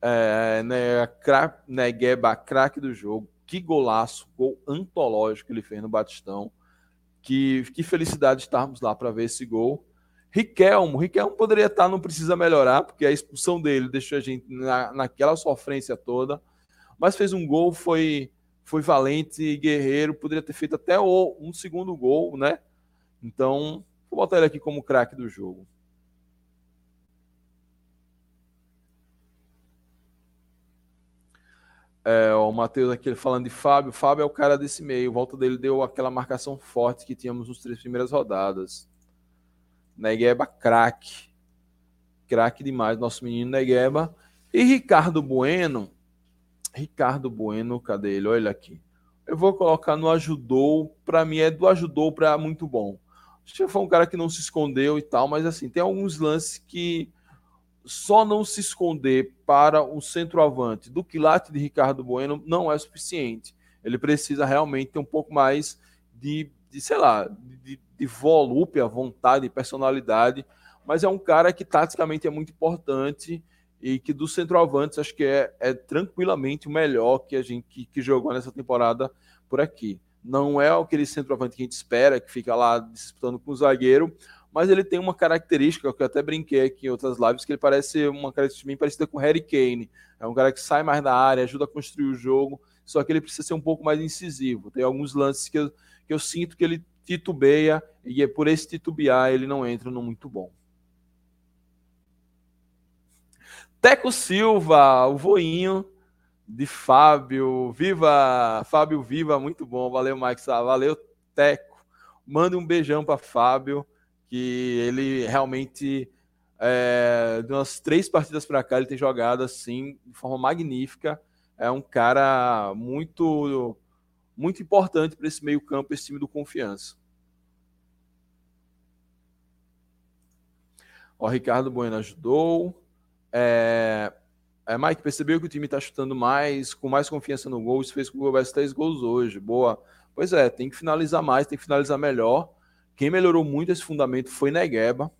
É, né, Negueba, craque do jogo. Que golaço, gol antológico ele fez no Batistão. Que, que felicidade estarmos lá para ver esse gol. Riquelmo, Riquelmo poderia estar, não precisa melhorar, porque a expulsão dele deixou a gente na, naquela sofrência toda. Mas fez um gol, foi, foi valente e guerreiro, poderia ter feito até um segundo gol, né? Então, vou botar ele aqui como craque do jogo. É, o Matheus aqui falando de Fábio. Fábio é o cara desse meio. Volta dele deu aquela marcação forte que tínhamos nas três primeiras rodadas. Negueba, craque. Craque demais, nosso menino Negueba. E Ricardo Bueno. Ricardo Bueno, cadê ele? Olha aqui. Eu vou colocar no ajudou. Para mim é do ajudou para muito bom. Foi um cara que não se escondeu e tal, mas assim, tem alguns lances que só não se esconder para o centroavante do quilate de Ricardo Bueno não é suficiente. Ele precisa realmente ter um pouco mais de, de sei lá, de, de volúpia, vontade, personalidade. Mas é um cara que taticamente é muito importante e que dos centroavantes acho que é, é tranquilamente o melhor que a gente que, que jogou nessa temporada por aqui. Não é aquele centroavante que a gente espera, que fica lá disputando com o zagueiro, mas ele tem uma característica que eu até brinquei aqui em outras lives, que ele parece uma característica bem parecida com o Harry Kane. É um cara que sai mais da área, ajuda a construir o jogo, só que ele precisa ser um pouco mais incisivo. Tem alguns lances que eu, que eu sinto que ele titubeia, e é por esse titubear ele não entra no muito bom. Teco Silva, o voinho de Fábio. Viva, Fábio, viva, muito bom. Valeu, Mike. Valeu, Teco. Manda um beijão para Fábio que ele realmente, é, de umas três partidas para cá, ele tem jogado assim, de forma magnífica. É um cara muito, muito importante para esse meio-campo, esse time do confiança. Ó, Ricardo Bueno ajudou. É, é, Mike, percebeu que o time está chutando mais, com mais confiança no gol. Isso fez com que houvesse três gols hoje. Boa. Pois é, tem que finalizar mais, tem que finalizar melhor. Quem melhorou muito esse fundamento foi Negueba.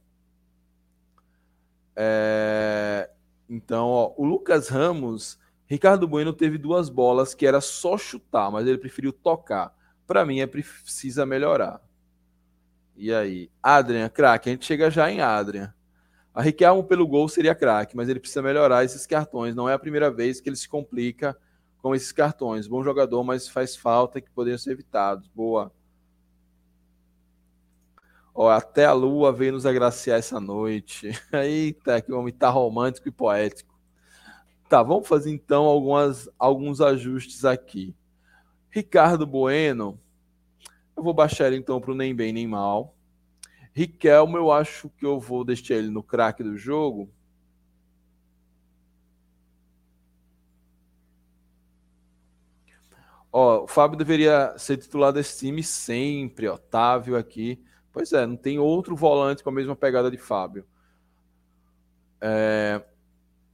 É, então, ó, o Lucas Ramos, Ricardo Bueno teve duas bolas que era só chutar, mas ele preferiu tocar. Para mim, é precisa melhorar. E aí? Adrian, craque. A gente chega já em Adrian. A Riquelme pelo gol seria craque, mas ele precisa melhorar esses cartões. Não é a primeira vez que ele se complica com esses cartões. Bom jogador, mas faz falta que poderiam ser evitados. Boa. Ó, até a lua veio nos agraciar essa noite. Eita, que homem tá romântico e poético. Tá, vamos fazer então algumas, alguns ajustes aqui. Ricardo Bueno, eu vou baixar ele então para o nem bem nem mal. Riquelme, eu acho que eu vou deixar ele no craque do jogo. Ó, o Fábio deveria ser titular desse time sempre, Otávio aqui. Pois é, não tem outro volante com a mesma pegada de Fábio. É,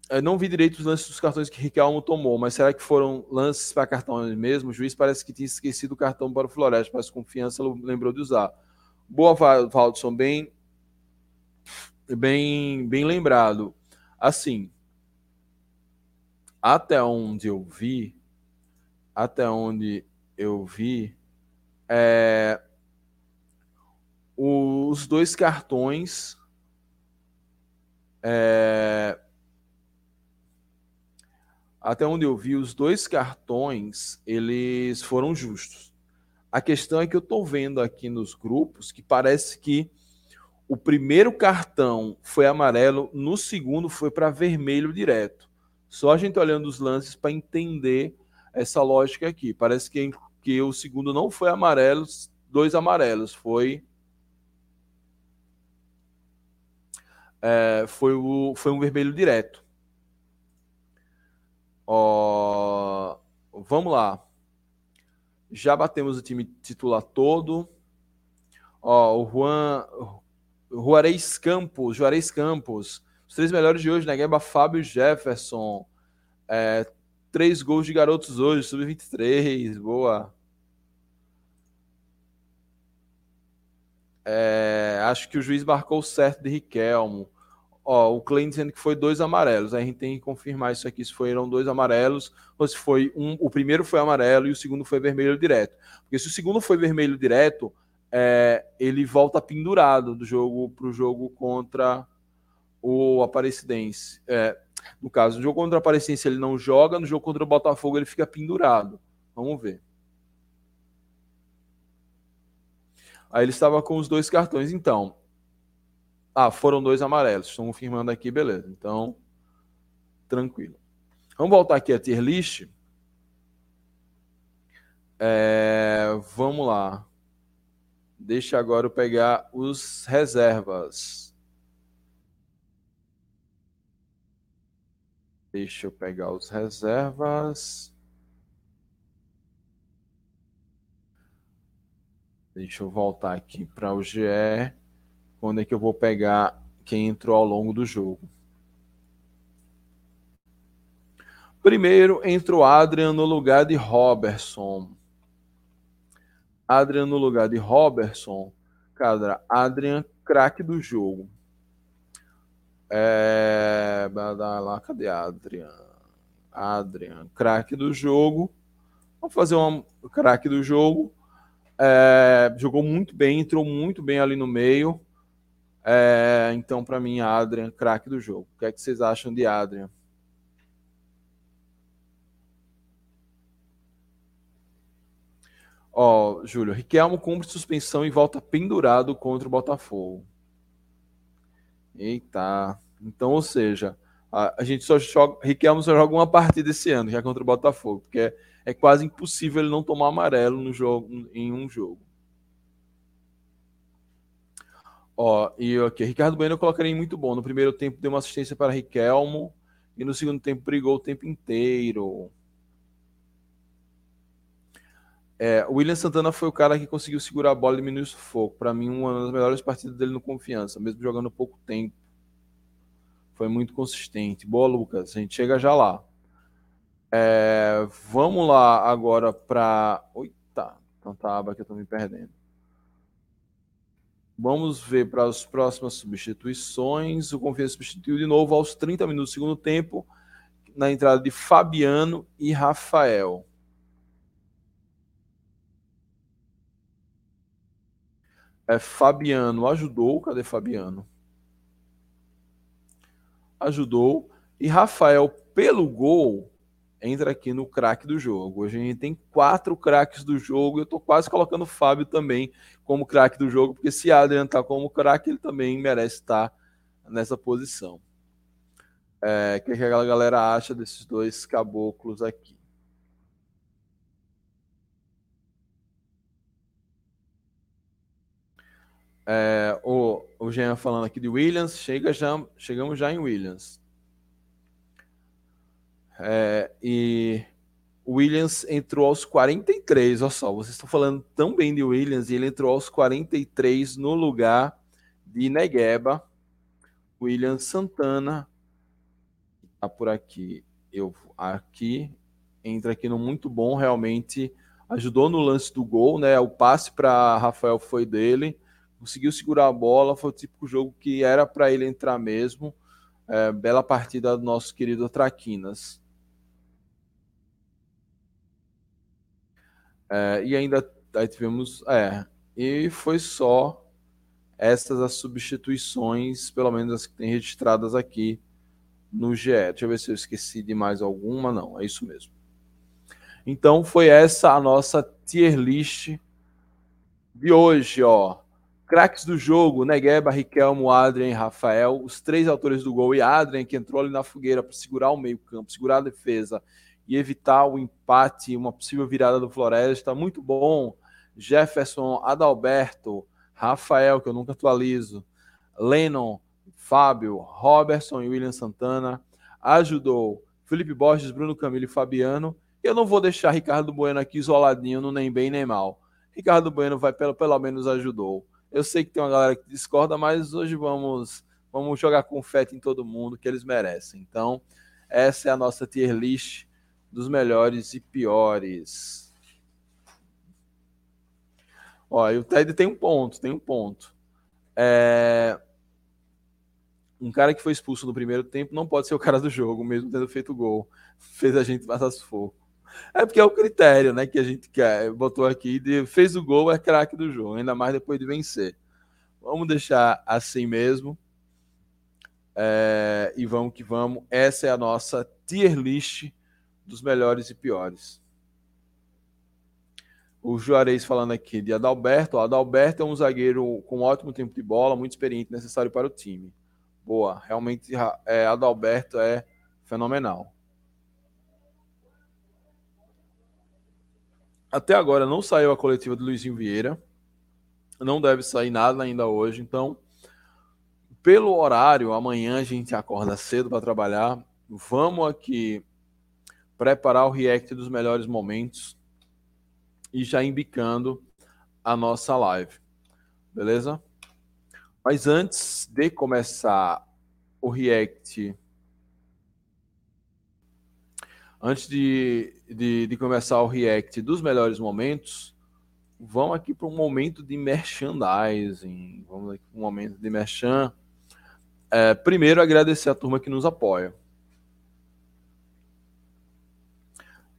eu não vi direito os lances dos cartões que Riquelme tomou, mas será que foram lances para cartões mesmo? O juiz parece que tinha esquecido o cartão para o Floresta, mas confiança lembrou de usar. Boa, Valdson, bem, bem, bem lembrado. Assim, até onde eu vi, até onde eu vi, é, os dois cartões é, até onde eu vi, os dois cartões eles foram justos. A questão é que eu estou vendo aqui nos grupos que parece que o primeiro cartão foi amarelo, no segundo foi para vermelho direto. Só a gente olhando os lances para entender essa lógica aqui. Parece que, que o segundo não foi amarelo, dois amarelos, foi é, foi, o, foi um vermelho direto. Ó, vamos lá. Já batemos o time titular todo. Ó, o Juan. Juarez Campos, Juarez Campos. Os três melhores de hoje, né? Gueba, Fábio Jefferson. É, três gols de garotos hoje, sub-23. Boa. É, acho que o juiz marcou certo de Riquelmo. Ó, o Klein dizendo que foi dois amarelos. Aí a gente tem que confirmar isso aqui, se foram dois amarelos, ou se foi um. O primeiro foi amarelo e o segundo foi vermelho direto. Porque se o segundo foi vermelho direto, é, ele volta pendurado do jogo para o jogo contra o Aparecidense. É, no caso, no jogo contra o Aparecidense ele não joga, no jogo contra o Botafogo ele fica pendurado. Vamos ver. Aí ele estava com os dois cartões. Então, ah, foram dois amarelos. Estão confirmando aqui, beleza. Então, tranquilo. Vamos voltar aqui a tier list. É, vamos lá. Deixa agora eu pegar os reservas. Deixa eu pegar os reservas. Deixa eu voltar aqui para o GE quando é que eu vou pegar quem entrou ao longo do jogo. Primeiro entrou Adrian no lugar de Robertson. Adrian no lugar de Robertson. Cara, Adrian, craque do jogo. É... Cadê Adrian? Adrian, craque do jogo. Vamos fazer um craque do jogo. É... Jogou muito bem, entrou muito bem ali no meio. É, então, para mim, Adrian, craque do jogo. O que é que vocês acham de Adrian? Ó, Júlio, Riquelmo cumpre suspensão e volta pendurado contra o Botafogo. Eita. Então, ou seja, a, a gente só joga. Riquelmo só joga uma partida esse ano, que é contra o Botafogo, porque é, é quase impossível ele não tomar amarelo no jogo, em um jogo. Ó, e aqui, Ricardo Bueno eu colocaria muito bom. No primeiro tempo deu uma assistência para Riquelmo e no segundo tempo brigou o tempo inteiro. É, o William Santana foi o cara que conseguiu segurar a bola e diminuir o sufoco. Para mim, uma das melhores partidas dele no confiança, mesmo jogando pouco tempo. Foi muito consistente. Boa, Lucas. A gente chega já lá. É, vamos lá agora para. Eita, tanta aba que eu estou me perdendo. Vamos ver para as próximas substituições. O Confiança substituiu de novo aos 30 minutos do segundo tempo, na entrada de Fabiano e Rafael. É, Fabiano ajudou. Cadê Fabiano? Ajudou. E Rafael, pelo gol, entra aqui no craque do jogo. Hoje a gente tem quatro craques do jogo. Eu estou quase colocando o Fábio também como craque do jogo, porque se Adrian está como craque, ele também merece estar nessa posição. É, o que, que a galera acha desses dois caboclos aqui? É, o, o Jean falando aqui de Williams, chega já, chegamos já em Williams. É, e Williams entrou aos 43, olha só, vocês estão falando tão bem de Williams e ele entrou aos 43 no lugar de Negueba. Williams Santana tá por aqui. Eu aqui entra aqui no muito bom, realmente ajudou no lance do gol, né? O passe para Rafael foi dele, conseguiu segurar a bola, foi o típico jogo que era para ele entrar mesmo. É, bela partida do nosso querido Traquinas. É, e ainda aí tivemos. É, e foi só essas as substituições, pelo menos as que tem registradas aqui no GE. Deixa eu ver se eu esqueci de mais alguma. Não, é isso mesmo. Então foi essa a nossa tier list de hoje, ó. Craques do jogo, Negueba, Riquelmo, Adrien Rafael, os três autores do gol e Adrien, que entrou ali na fogueira para segurar o meio-campo, segurar a defesa e evitar o empate, uma possível virada do Floresta. Muito bom. Jefferson, Adalberto, Rafael, que eu nunca atualizo, Lennon, Fábio, Robertson e William Santana. Ajudou Felipe Borges, Bruno Camilo e Fabiano. Eu não vou deixar Ricardo Bueno aqui isoladinho no nem bem nem mal. Ricardo Bueno vai pelo, pelo menos ajudou. Eu sei que tem uma galera que discorda, mas hoje vamos vamos jogar confete em todo mundo que eles merecem. Então, essa é a nossa tier list dos melhores e piores. Ó, e o Ted tem um ponto, tem um ponto. É... Um cara que foi expulso no primeiro tempo não pode ser o cara do jogo, mesmo tendo feito gol. Fez a gente passar sufoco. É porque é o critério, né, que a gente quer. Botou aqui, de, fez o gol, é craque do jogo, ainda mais depois de vencer. Vamos deixar assim mesmo. É... e vamos que vamos. Essa é a nossa tier list dos melhores e piores. O Juarez falando aqui de Adalberto. O Adalberto é um zagueiro com ótimo tempo de bola, muito experiente, necessário para o time. Boa, realmente é, Adalberto é fenomenal. Até agora não saiu a coletiva do Luizinho Vieira. Não deve sair nada ainda hoje. Então, pelo horário, amanhã a gente acorda cedo para trabalhar. Vamos aqui preparar o react dos melhores momentos e já embicando a nossa live. Beleza? Mas antes de começar o react, antes de, de, de começar o react dos melhores momentos, vamos aqui para um momento de merchandising. Vamos aqui para um momento de merchan. É, primeiro, agradecer a turma que nos apoia.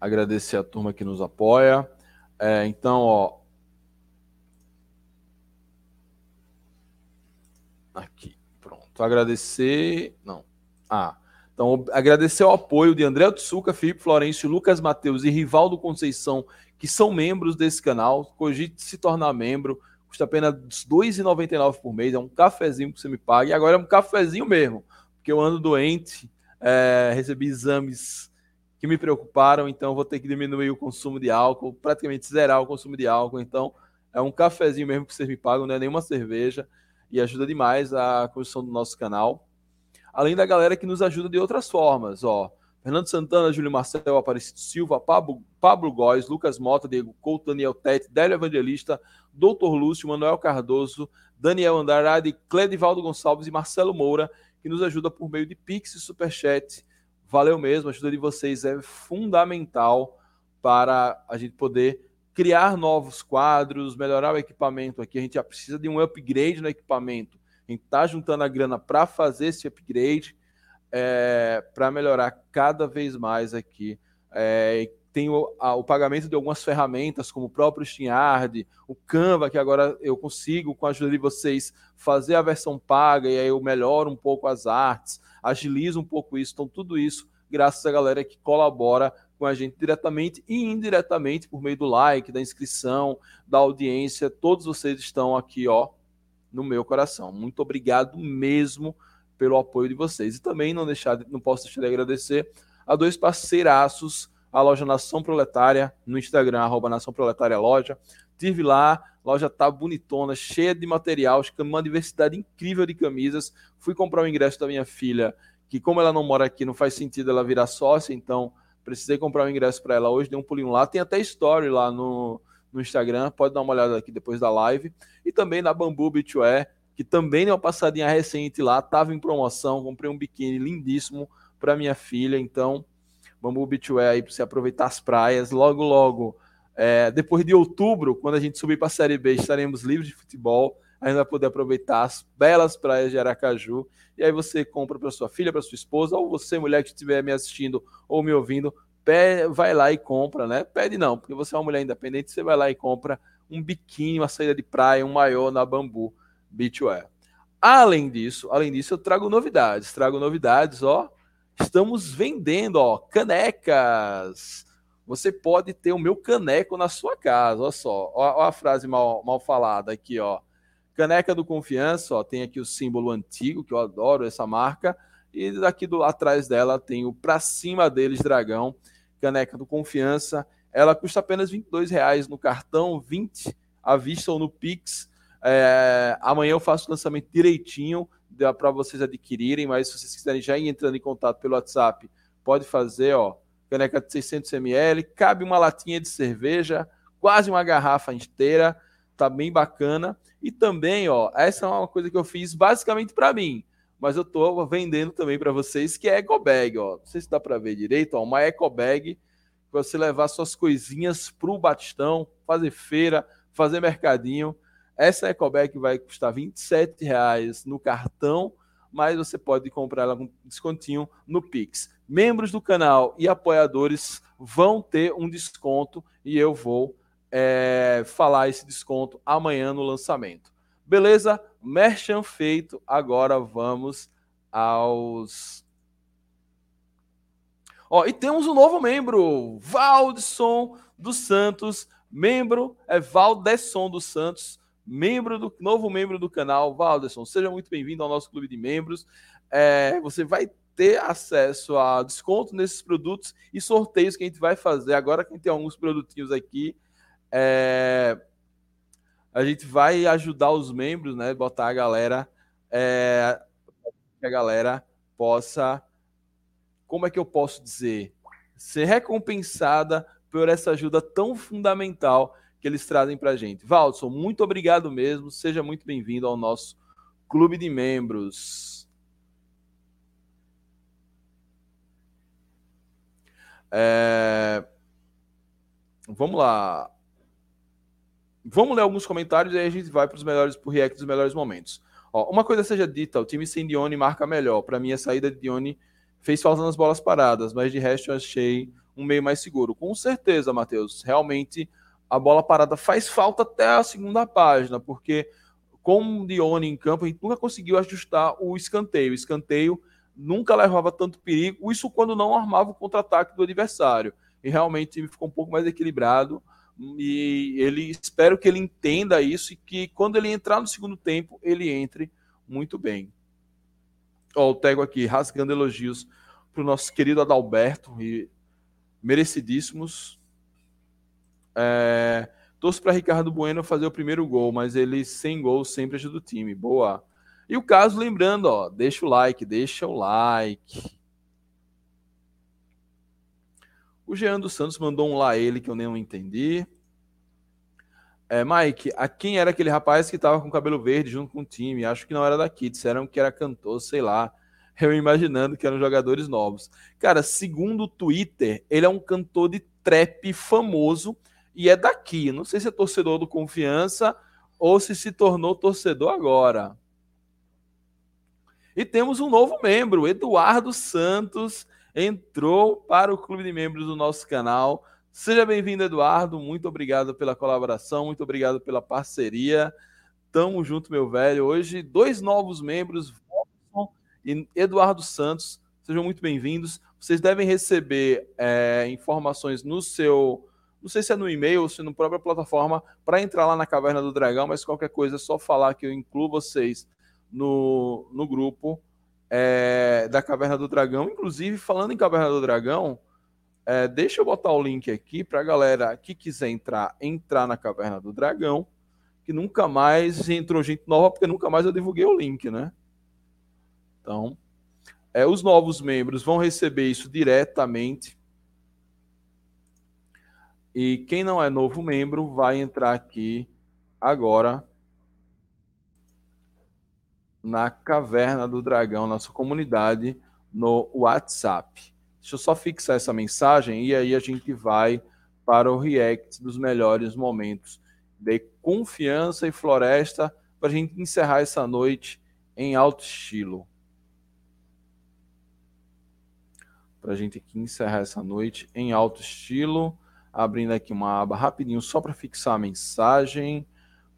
Agradecer a turma que nos apoia. É, então, ó. Aqui, pronto. Agradecer. Não. Ah. Então, agradecer o apoio de André Otsuka, Felipe Florencio, Lucas Matheus e Rivaldo Conceição, que são membros desse canal. Cogite se tornar membro. Custa apenas R$ 2,99 por mês. É um cafezinho que você me paga. E agora é um cafezinho mesmo, porque eu ando doente. É, recebi exames que me preocuparam, então vou ter que diminuir o consumo de álcool, praticamente zerar o consumo de álcool. Então, é um cafezinho mesmo que vocês me pagam, não é nenhuma cerveja, e ajuda demais a construção do nosso canal. Além da galera que nos ajuda de outras formas, ó. Fernando Santana, Júlio Marcel, Aparecido Silva, Pablo, Pablo Góes, Lucas Mota, Diego Couto, Daniel Tete, Délio Evangelista, Doutor Lúcio, Manuel Cardoso, Daniel Andrade, Cledivaldo Gonçalves e Marcelo Moura, que nos ajuda por meio de Pix e Superchat. Valeu mesmo, a ajuda de vocês é fundamental para a gente poder criar novos quadros, melhorar o equipamento aqui. A gente já precisa de um upgrade no equipamento. A gente está juntando a grana para fazer esse upgrade, é, para melhorar cada vez mais aqui. É, tem o, a, o, pagamento de algumas ferramentas, como o próprio SteamYard, o Canva, que agora eu consigo, com a ajuda de vocês, fazer a versão paga e aí eu melhoro um pouco as artes, agilizo um pouco isso. Então, tudo isso graças à galera que colabora com a gente diretamente e indiretamente por meio do like, da inscrição, da audiência. Todos vocês estão aqui, ó, no meu coração. Muito obrigado mesmo pelo apoio de vocês. E também não deixar, não posso deixar de agradecer a dois parceiraços, a loja Nação Proletária no Instagram, arroba Nação Proletária Loja. Tive lá, loja tá bonitona, cheia de material, uma diversidade incrível de camisas. Fui comprar o ingresso da minha filha que como ela não mora aqui, não faz sentido ela virar sócia, então precisei comprar um ingresso para ela hoje, dei um pulinho lá. Tem até story lá no, no Instagram, pode dar uma olhada aqui depois da live. E também na Bambu Beachwear, que também deu uma passadinha recente lá, estava em promoção, comprei um biquíni lindíssimo para minha filha, então Bambu Beachwear aí para você aproveitar as praias. Logo, logo, é, depois de outubro, quando a gente subir para a Série B, estaremos livres de futebol ainda vai poder aproveitar as belas praias de Aracaju. E aí você compra para sua filha, para sua esposa, ou você, mulher que estiver me assistindo ou me ouvindo, pede, vai lá e compra, né? Pede não, porque você é uma mulher independente, você vai lá e compra um biquíni, uma saída de praia, um maiô na Bambu Beachwear. Além disso, além disso, eu trago novidades, trago novidades, ó. Estamos vendendo, ó, canecas. Você pode ter o meu caneco na sua casa, olha só. Ó a frase mal, mal falada aqui, ó. Caneca do Confiança, ó, tem aqui o símbolo antigo, que eu adoro essa marca. E daqui do atrás dela tem o Pra Cima deles Dragão, caneca do Confiança. Ela custa apenas R$ reais no cartão, 20 à vista ou no Pix. É, amanhã eu faço o lançamento direitinho para vocês adquirirem, mas se vocês quiserem já ir entrando em contato pelo WhatsApp, pode fazer, ó, caneca de 600 ml, cabe uma latinha de cerveja, quase uma garrafa inteira, tá bem bacana. E também, ó, essa é uma coisa que eu fiz basicamente para mim, mas eu tô vendendo também para vocês, que é eco bag, ó. Não sei se dá para ver direito, ó, uma eco bag para você levar suas coisinhas pro Batistão, fazer feira, fazer mercadinho. Essa eco bag vai custar 27 reais no cartão, mas você pode comprar ela com descontinho no Pix. Membros do canal e apoiadores vão ter um desconto e eu vou é, falar esse desconto amanhã no lançamento. Beleza? Merchan feito. Agora vamos aos. Ó, e temos um novo membro, Valdson dos Santos. Membro é Valdesson dos Santos, membro do novo membro do canal. Valdesson, seja muito bem-vindo ao nosso clube de membros. É, você vai ter acesso a desconto nesses produtos e sorteios que a gente vai fazer. Agora que a gente tem alguns produtinhos aqui é, a gente vai ajudar os membros, né? Botar a galera, é, que a galera possa, como é que eu posso dizer, ser recompensada por essa ajuda tão fundamental que eles trazem para a gente. Valdson, muito obrigado mesmo. Seja muito bem-vindo ao nosso clube de membros. É... Vamos lá. Vamos ler alguns comentários e aí a gente vai para os melhores, para o react dos melhores momentos. Ó, uma coisa seja dita, o time sem Dione marca melhor. Para mim, a saída de Dione fez falta nas bolas paradas, mas de resto eu achei um meio mais seguro. Com certeza, Matheus. Realmente a bola parada faz falta até a segunda página, porque com o Dione em campo, a gente nunca conseguiu ajustar o escanteio. O escanteio nunca levava tanto perigo, isso quando não armava o contra-ataque do adversário. E realmente ficou um pouco mais equilibrado e ele espero que ele entenda isso e que quando ele entrar no segundo tempo, ele entre muito bem. Ó, o Tego aqui rasgando elogios para o nosso querido Adalberto e merecidíssimos. É, torço para Ricardo Bueno fazer o primeiro gol, mas ele sem gol sempre ajuda o time. Boa. E o caso, lembrando, ó, deixa o like, deixa o like. O Jean dos Santos mandou um lá ele que eu nem entendi. É, Mike, a quem era aquele rapaz que estava com cabelo verde junto com o time? Acho que não era daqui. Disseram que era cantor, sei lá. eu imaginando que eram jogadores novos. Cara, segundo o Twitter, ele é um cantor de trap famoso e é daqui. Não sei se é torcedor do Confiança ou se se tornou torcedor agora. E temos um novo membro, Eduardo Santos, entrou para o clube de membros do nosso canal. Seja bem-vindo, Eduardo. Muito obrigado pela colaboração, muito obrigado pela parceria. Tamo junto, meu velho. Hoje, dois novos membros, Watson e Eduardo Santos. Sejam muito bem-vindos. Vocês devem receber é, informações no seu. Não sei se é no e-mail ou se na própria plataforma para entrar lá na Caverna do Dragão, mas qualquer coisa é só falar que eu incluo vocês no, no grupo é, da Caverna do Dragão. Inclusive, falando em Caverna do Dragão, é, deixa eu botar o link aqui para a galera que quiser entrar, entrar na Caverna do Dragão, que nunca mais entrou gente nova, porque nunca mais eu divulguei o link, né? Então, é, os novos membros vão receber isso diretamente. E quem não é novo membro vai entrar aqui agora na Caverna do Dragão, nossa comunidade, no WhatsApp. Deixa eu só fixar essa mensagem e aí a gente vai para o react dos melhores momentos de confiança e floresta para a gente encerrar essa noite em alto estilo. Para a gente aqui encerrar essa noite em alto estilo, abrindo aqui uma aba rapidinho só para fixar a mensagem.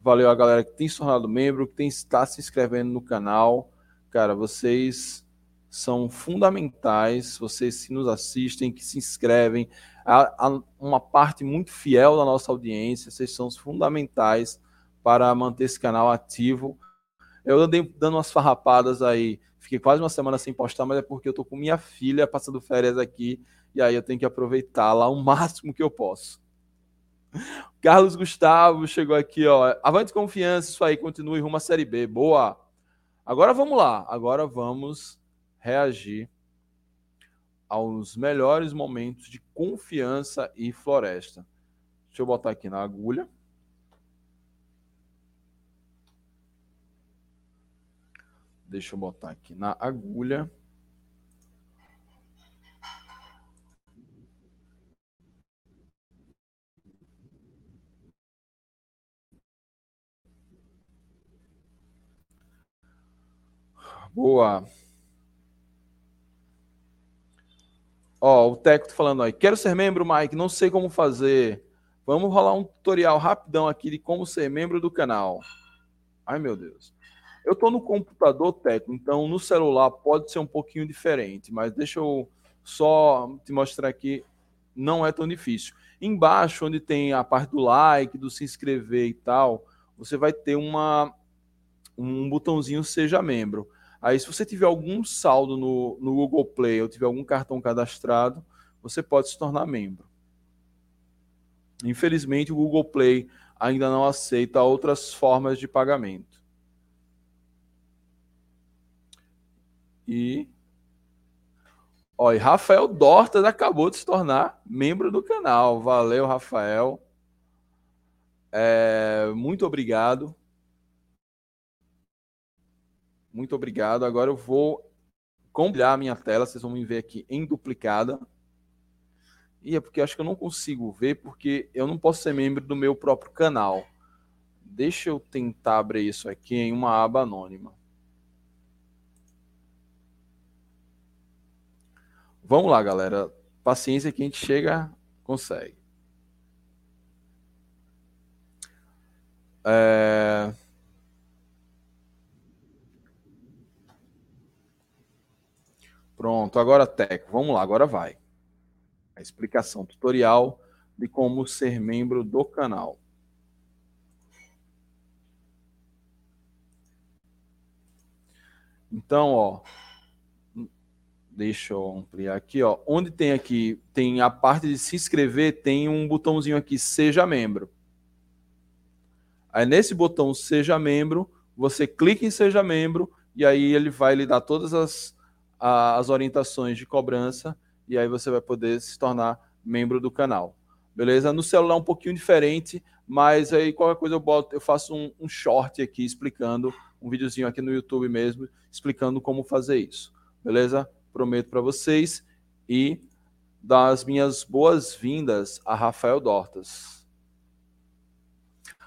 Valeu a galera que tem se tornado membro, que tem, está se inscrevendo no canal. Cara, vocês são fundamentais, vocês que nos assistem, que se inscrevem, há, uma parte muito fiel da nossa audiência, vocês são fundamentais para manter esse canal ativo. Eu andei dando umas farrapadas aí, fiquei quase uma semana sem postar, mas é porque eu tô com minha filha passando férias aqui, e aí eu tenho que aproveitá-la o máximo que eu posso. Carlos Gustavo chegou aqui, ó. Avante confiança, isso aí, continue rumo à Série B. Boa. Agora vamos lá. Agora vamos reagir aos melhores momentos de confiança e floresta. Deixa eu botar aqui na agulha. Deixa eu botar aqui na agulha. Boa. Ó, o Teco tá falando aí. Quero ser membro, Mike. Não sei como fazer. Vamos rolar um tutorial rapidão aqui de como ser membro do canal. Ai, meu Deus. Eu estou no computador, Teco, então no celular pode ser um pouquinho diferente, mas deixa eu só te mostrar aqui. Não é tão difícil. Embaixo, onde tem a parte do like, do se inscrever e tal, você vai ter uma, um botãozinho Seja Membro. Aí, se você tiver algum saldo no, no Google Play ou tiver algum cartão cadastrado, você pode se tornar membro. Infelizmente, o Google Play ainda não aceita outras formas de pagamento. E. Olha, Rafael Dortas acabou de se tornar membro do canal. Valeu, Rafael. É, muito obrigado. Muito obrigado. Agora eu vou compilar a minha tela, vocês vão me ver aqui em duplicada. E é porque acho que eu não consigo ver, porque eu não posso ser membro do meu próprio canal. Deixa eu tentar abrir isso aqui em uma aba anônima. Vamos lá, galera. Paciência que a gente chega, consegue. É... Pronto, agora Teco. Vamos lá, agora vai. A explicação tutorial de como ser membro do canal. Então, ó, deixa eu ampliar aqui, ó. Onde tem aqui, tem a parte de se inscrever, tem um botãozinho aqui, seja membro. Aí nesse botão seja membro, você clica em seja membro e aí ele vai lhe dar todas as as orientações de cobrança e aí você vai poder se tornar membro do canal. Beleza? No celular é um pouquinho diferente, mas aí qualquer coisa eu boto, eu faço um, um short aqui explicando, um videozinho aqui no YouTube mesmo, explicando como fazer isso. beleza? Prometo para vocês e das minhas boas-vindas a Rafael Dortas.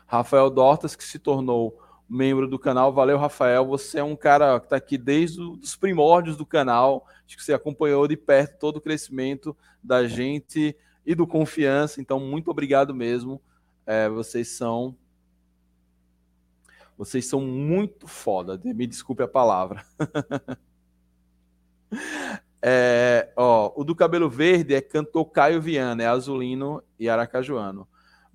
Rafael Dortas, que se tornou membro do canal. Valeu, Rafael. Você é um cara que está aqui desde os primórdios do canal. Acho que você acompanhou de perto todo o crescimento da gente e do Confiança. Então, muito obrigado mesmo. É, vocês são. Vocês são muito foda. Me desculpe a palavra. é, ó, o do cabelo verde é cantor Caio Viana, é azulino e aracajuano.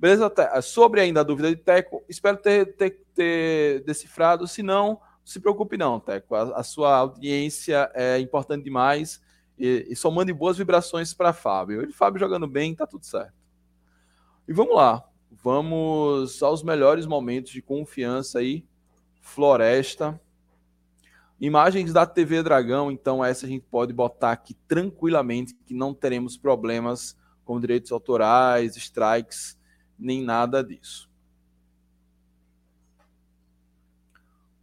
Beleza? Sobre ainda a dúvida de Teco, espero ter, ter, ter decifrado. Se não, se preocupe não, Teco. A, a sua audiência é importante demais e, e só mande boas vibrações para Fábio. Ele, Fábio jogando bem, tá tudo certo. E vamos lá. Vamos aos melhores momentos de confiança aí. Floresta. Imagens da TV Dragão, então essa a gente pode botar aqui tranquilamente, que não teremos problemas com direitos autorais, strikes nem nada disso.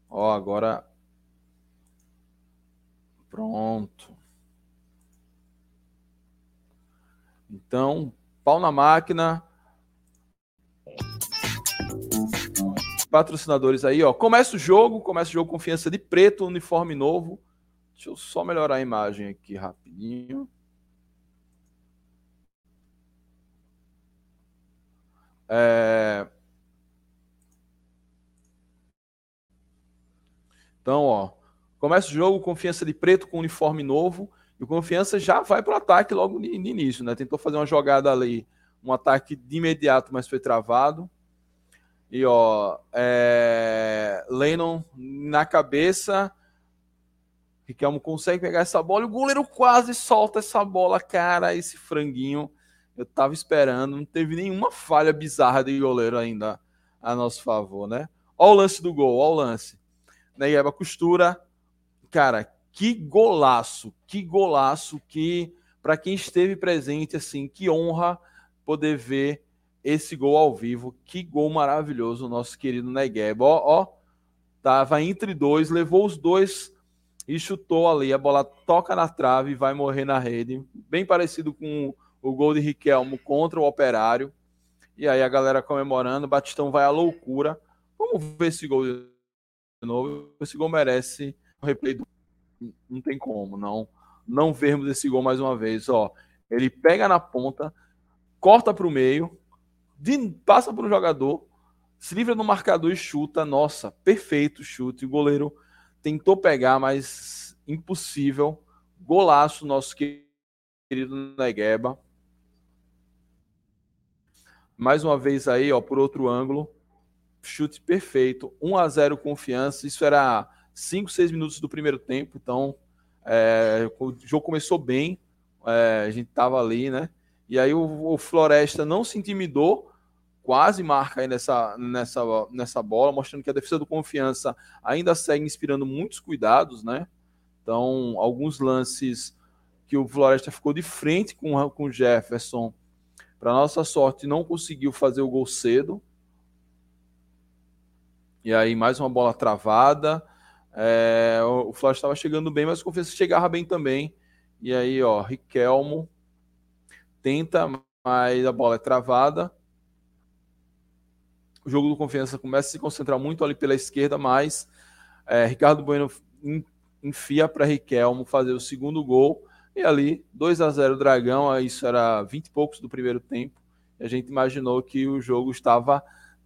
Ó, agora. Pronto. Então, pau na máquina. Patrocinadores aí, ó. Começa o jogo, começa o jogo confiança de preto, uniforme novo. Deixa eu só melhorar a imagem aqui rapidinho. É... Então, ó, começa o jogo, confiança de preto com uniforme novo, e o confiança já vai para o ataque logo no início, né? Tentou fazer uma jogada ali, um ataque de imediato, mas foi travado. E ó, é... Lennon na cabeça. Riquelmo consegue pegar essa bola e o goleiro quase solta essa bola, cara. Esse franguinho eu tava esperando, não teve nenhuma falha bizarra de goleiro ainda a nosso favor, né? Olha o lance do gol, olha o lance. Negueba costura. Cara, que golaço, que golaço, que para quem esteve presente, assim, que honra poder ver esse gol ao vivo. Que gol maravilhoso, nosso querido Negueba. Ó, ó, tava entre dois, levou os dois e chutou ali. A bola toca na trave e vai morrer na rede. Bem parecido com o gol de Riquelmo contra o Operário. E aí a galera comemorando, Batistão vai à loucura. Vamos ver esse gol de novo. Esse gol merece o replay do... Não tem como, não. Não vermos esse gol mais uma vez. Ó, ele pega na ponta, corta para o meio, de... passa para o jogador, se livra do marcador e chuta. Nossa, perfeito chute. O goleiro tentou pegar, mas impossível. Golaço, nosso querido Negueba. Mais uma vez aí, ó, por outro ângulo, chute perfeito, 1 a 0 confiança. Isso era 5, 6 minutos do primeiro tempo, então é, o jogo começou bem, é, a gente tava ali, né? E aí o, o, Floresta não se intimidou, quase marca aí nessa, nessa, nessa bola, mostrando que a defesa do Confiança ainda segue inspirando muitos cuidados, né? Então, alguns lances que o Floresta ficou de frente com, com o Jefferson para nossa sorte, não conseguiu fazer o gol cedo. E aí, mais uma bola travada. É, o Flash estava chegando bem, mas o Confiança chegava bem também. E aí, ó, Riquelmo tenta, mas a bola é travada. O jogo do Confiança começa a se concentrar muito ali pela esquerda, mas é, Ricardo Bueno enfia para Riquelmo fazer o segundo gol. E ali, 2 a 0 Dragão, isso era 20 e poucos do primeiro tempo. E a gente imaginou que o jogo estava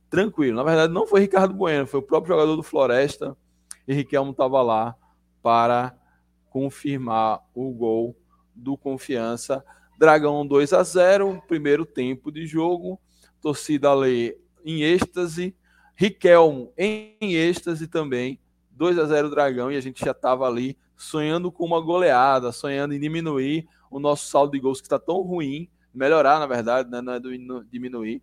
tranquilo. Na verdade, não foi Ricardo Bueno, foi o próprio jogador do Floresta. E Riquelmo estava lá para confirmar o gol do Confiança. Dragão 2 a 0 primeiro tempo de jogo. Torcida ali em êxtase. Riquelmo em êxtase também. 2 a 0 Dragão e a gente já estava ali sonhando com uma goleada, sonhando em diminuir o nosso saldo de gols que está tão ruim, melhorar, na verdade, né? não é diminuir.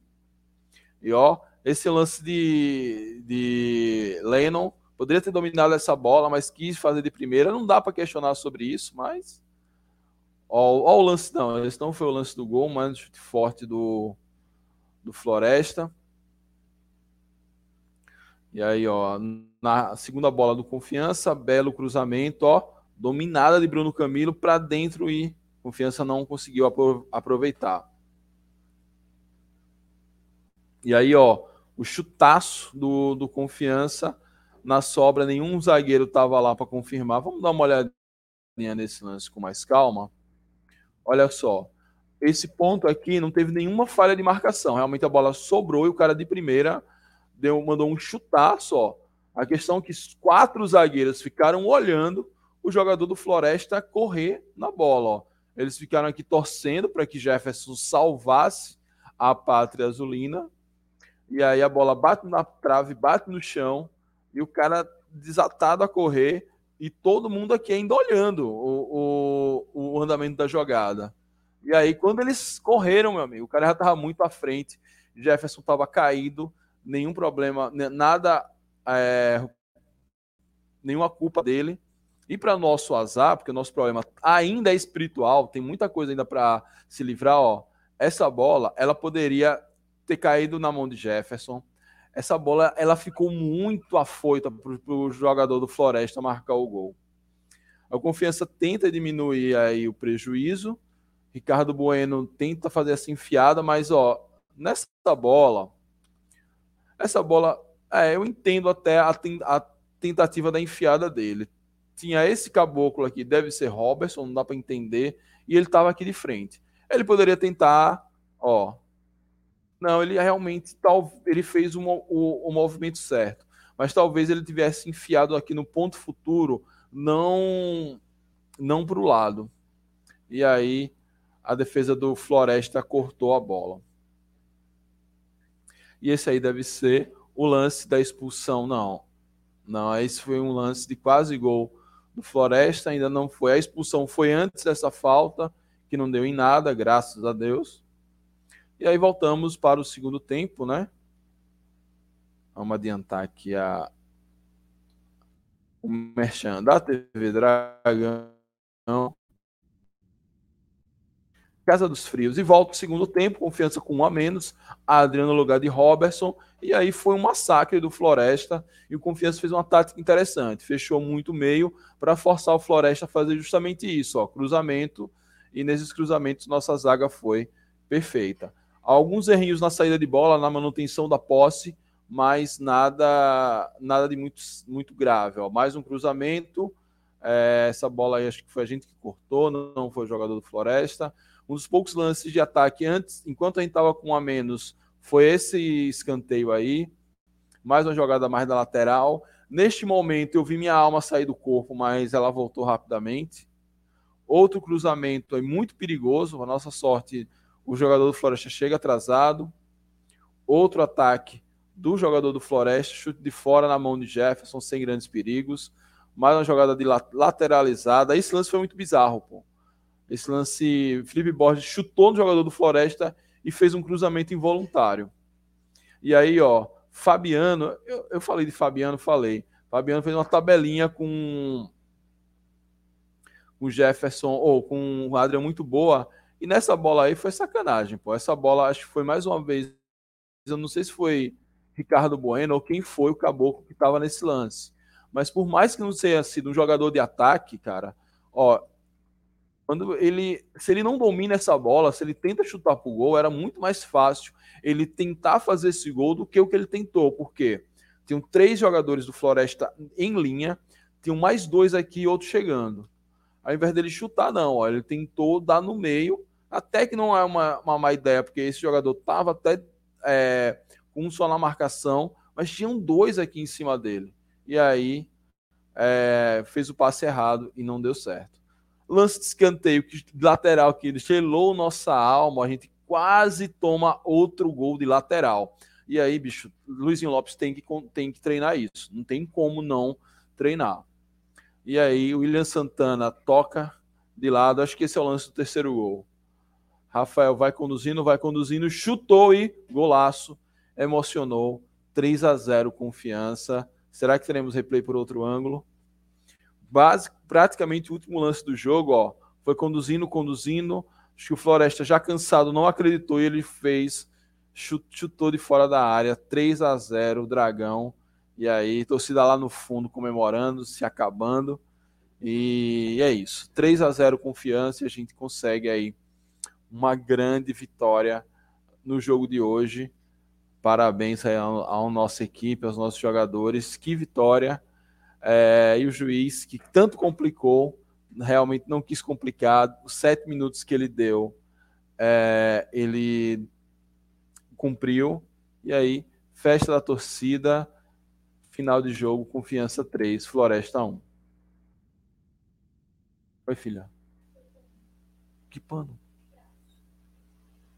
E ó, esse lance de, de Lennon poderia ter dominado essa bola, mas quis fazer de primeira. Não dá para questionar sobre isso, mas ó, ó, o lance não, esse não foi o lance do gol, mas forte do, do Floresta. E aí, ó, na segunda bola do Confiança, belo cruzamento, ó, dominada de Bruno Camilo para dentro e Confiança não conseguiu aproveitar. E aí, ó, o chutaço do, do Confiança na sobra, nenhum zagueiro estava lá para confirmar. Vamos dar uma olhadinha nesse lance com mais calma. Olha só, esse ponto aqui não teve nenhuma falha de marcação. Realmente a bola sobrou e o cara de primeira deu, mandou um chutar só. A questão é que quatro zagueiros ficaram olhando o jogador do Floresta correr na bola. Ó. Eles ficaram aqui torcendo para que Jefferson salvasse a pátria azulina. E aí a bola bate na trave, bate no chão, e o cara desatado a correr, e todo mundo aqui ainda olhando o, o, o andamento da jogada. E aí, quando eles correram, meu amigo, o cara já estava muito à frente, Jefferson estava caído, nenhum problema, nada, é, nenhuma culpa dele. E para nosso azar, porque o nosso problema ainda é espiritual, tem muita coisa ainda para se livrar, ó. Essa bola, ela poderia ter caído na mão de Jefferson. Essa bola, ela ficou muito afoita para o jogador do Floresta marcar o gol. A confiança tenta diminuir aí o prejuízo. Ricardo Bueno tenta fazer essa enfiada, mas ó, nessa bola, essa bola, é, eu entendo até a, a tentativa da enfiada dele tinha esse caboclo aqui, deve ser Robertson, não dá para entender, e ele estava aqui de frente. Ele poderia tentar, ó. Não, ele realmente tal, ele fez o, o, o movimento certo, mas talvez ele tivesse enfiado aqui no ponto futuro, não não para o lado. E aí a defesa do Floresta cortou a bola. E esse aí deve ser o lance da expulsão, não. Não, esse foi um lance de quase gol do Floresta ainda não foi. A expulsão foi antes dessa falta, que não deu em nada, graças a Deus. E aí voltamos para o segundo tempo, né? Vamos adiantar aqui a o merchan da TV Dragão. Casa dos Frios. E volta o segundo tempo, confiança com um a menos. Adriano no lugar de Robertson. E aí foi um massacre do Floresta. E o Confiança fez uma tática interessante. Fechou muito meio para forçar o Floresta a fazer justamente isso: ó, cruzamento. E nesses cruzamentos, nossa zaga foi perfeita. Alguns errinhos na saída de bola, na manutenção da posse, mas nada nada de muito, muito grave. Ó. Mais um cruzamento. É, essa bola aí acho que foi a gente que cortou, não foi o jogador do Floresta. Um dos poucos lances de ataque antes, enquanto a gente estava com um a menos, foi esse escanteio aí. Mais uma jogada mais da lateral. Neste momento eu vi minha alma sair do corpo, mas ela voltou rapidamente. Outro cruzamento é muito perigoso. A nossa sorte, o jogador do Floresta chega atrasado. Outro ataque do jogador do Floresta, chute de fora na mão de Jefferson, sem grandes perigos. Mais uma jogada de lateralizada. Esse lance foi muito bizarro, pô. Esse lance, Felipe Borges chutou no jogador do Floresta e fez um cruzamento involuntário. E aí, ó, Fabiano, eu, eu falei de Fabiano, falei. Fabiano fez uma tabelinha com o Jefferson ou com o Adriano muito boa. E nessa bola aí foi sacanagem, pô. Essa bola acho que foi mais uma vez. Eu não sei se foi Ricardo Bueno ou quem foi o caboclo que estava nesse lance. Mas por mais que não tenha sido um jogador de ataque, cara, ó, quando ele, se ele não domina essa bola, se ele tenta chutar pro gol, era muito mais fácil ele tentar fazer esse gol do que o que ele tentou, porque tinham três jogadores do Floresta em linha, tinham mais dois aqui e outro chegando. Ao invés dele chutar, não, ó, ele tentou dar no meio, até que não é uma, uma má ideia, porque esse jogador tava até é, com um só na marcação, mas tinham dois aqui em cima dele. E aí é, fez o passe errado e não deu certo lance de escanteio que, lateral que gelou nossa alma, a gente quase toma outro gol de lateral. E aí, bicho, Luizinho Lopes tem que, tem que treinar isso. Não tem como não treinar. E aí, o William Santana toca de lado. Acho que esse é o lance do terceiro gol. Rafael vai conduzindo, vai conduzindo, chutou e golaço. Emocionou. 3 a 0 confiança. Será que teremos replay por outro ângulo? Base, praticamente o último lance do jogo, ó, foi conduzindo, conduzindo. Acho que o Floresta já cansado não acreditou e ele fez, chutou de fora da área, 3 a 0 o Dragão. E aí, torcida lá no fundo comemorando, se acabando. E é isso. 3 a 0 confiança e a gente consegue aí uma grande vitória no jogo de hoje. Parabéns aí à nossa equipe, aos nossos jogadores. Que vitória! É, e o juiz que tanto complicou, realmente não quis complicar. Os sete minutos que ele deu, é, ele cumpriu. E aí, festa da torcida, final de jogo, confiança 3, Floresta 1. Oi, filha. Que pano?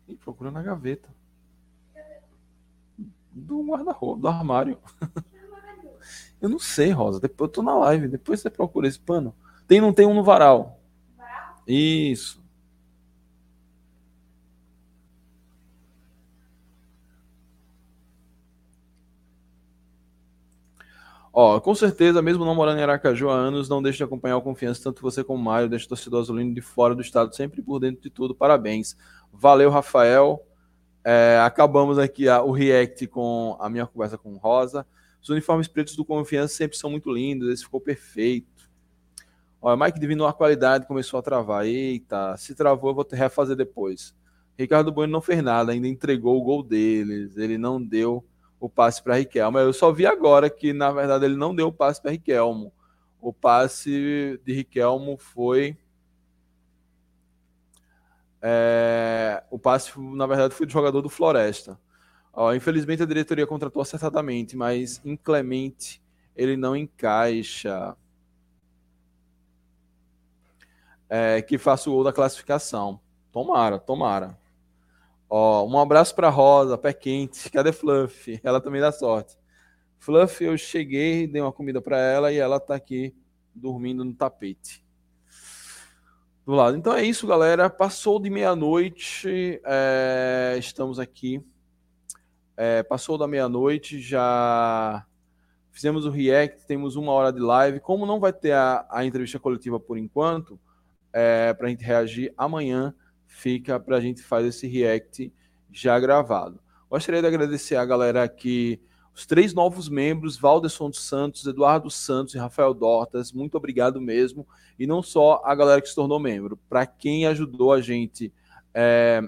Ih, procura na gaveta. Do guarda-roupa, do armário. Eu não sei, Rosa. Depois eu tô na live. Depois você procura esse pano. Tem, não tem um no varal? Isso. Ó, com certeza, mesmo não morando em Aracaju há anos, não deixe de acompanhar o Confiança, tanto você como o Mário, deixa o torcedor azulino de fora do estado, sempre por dentro de tudo. Parabéns. Valeu, Rafael. É, acabamos aqui a, o react com a minha conversa com Rosa. Os uniformes pretos do Confiança sempre são muito lindos, esse ficou perfeito. Olha, Mike diminuiu a qualidade, começou a travar. Eita, se travou, eu vou refazer depois. Ricardo Bueno não fez nada, ainda entregou o gol deles. Ele não deu o passe para Riquelmo. Eu só vi agora que, na verdade, ele não deu o passe para Riquelmo. O passe de Riquelmo foi. É... o passe, na verdade, foi do jogador do Floresta. Ó, infelizmente, a diretoria contratou acertadamente, mas inclemente ele não encaixa. É, que faça o gol da classificação. Tomara, tomara. Ó, um abraço para Rosa, pé quente. Cadê Fluff? Ela também dá sorte. Fluff, eu cheguei, dei uma comida para ela e ela tá aqui dormindo no tapete. Do lado. Então é isso, galera. Passou de meia-noite. É... estamos aqui. É... passou da meia-noite, já fizemos o react, temos uma hora de live. Como não vai ter a, a entrevista coletiva por enquanto, é... para a gente reagir amanhã fica para a gente fazer esse react já gravado. Gostaria de agradecer a galera aqui, os três novos membros, Valderson dos Santos, Eduardo Santos e Rafael Dortas, muito obrigado mesmo. E não só a galera que se tornou membro, para quem ajudou a gente é,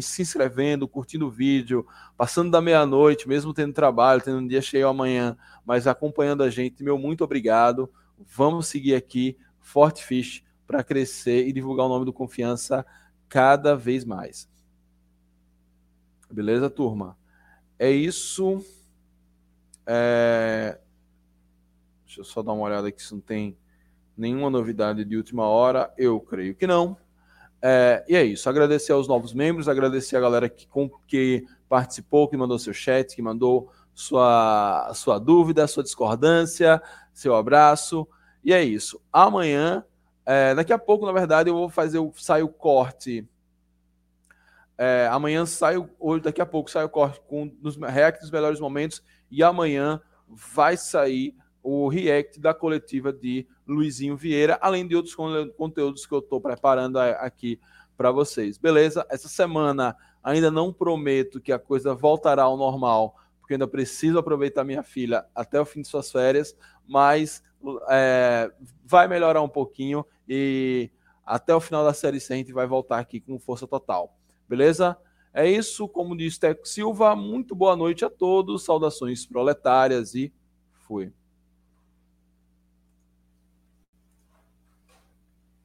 se inscrevendo, curtindo o vídeo, passando da meia-noite, mesmo tendo trabalho, tendo um dia cheio amanhã, mas acompanhando a gente, meu muito obrigado. Vamos seguir aqui, Forte Fish, para crescer e divulgar o nome do Confiança cada vez mais. Beleza, turma? É isso. É... Deixa eu só dar uma olhada aqui se não tem nenhuma novidade de última hora. Eu creio que não. É... E é isso. Agradecer aos novos membros, agradecer a galera que, que participou, que mandou seu chat, que mandou sua, sua dúvida, sua discordância, seu abraço. E é isso. Amanhã é, daqui a pouco, na verdade, eu vou fazer o sai o corte. É, amanhã sai hoje, daqui a pouco sai o corte com os react dos melhores momentos e amanhã vai sair o react da coletiva de Luizinho Vieira, além de outros conteúdos que eu estou preparando aqui para vocês. Beleza? Essa semana ainda não prometo que a coisa voltará ao normal, porque ainda preciso aproveitar minha filha até o fim de suas férias, mas é, vai melhorar um pouquinho e até o final da série C a gente vai voltar aqui com força total. Beleza? É isso, como disse Teco Silva, muito boa noite a todos, saudações proletárias e fui.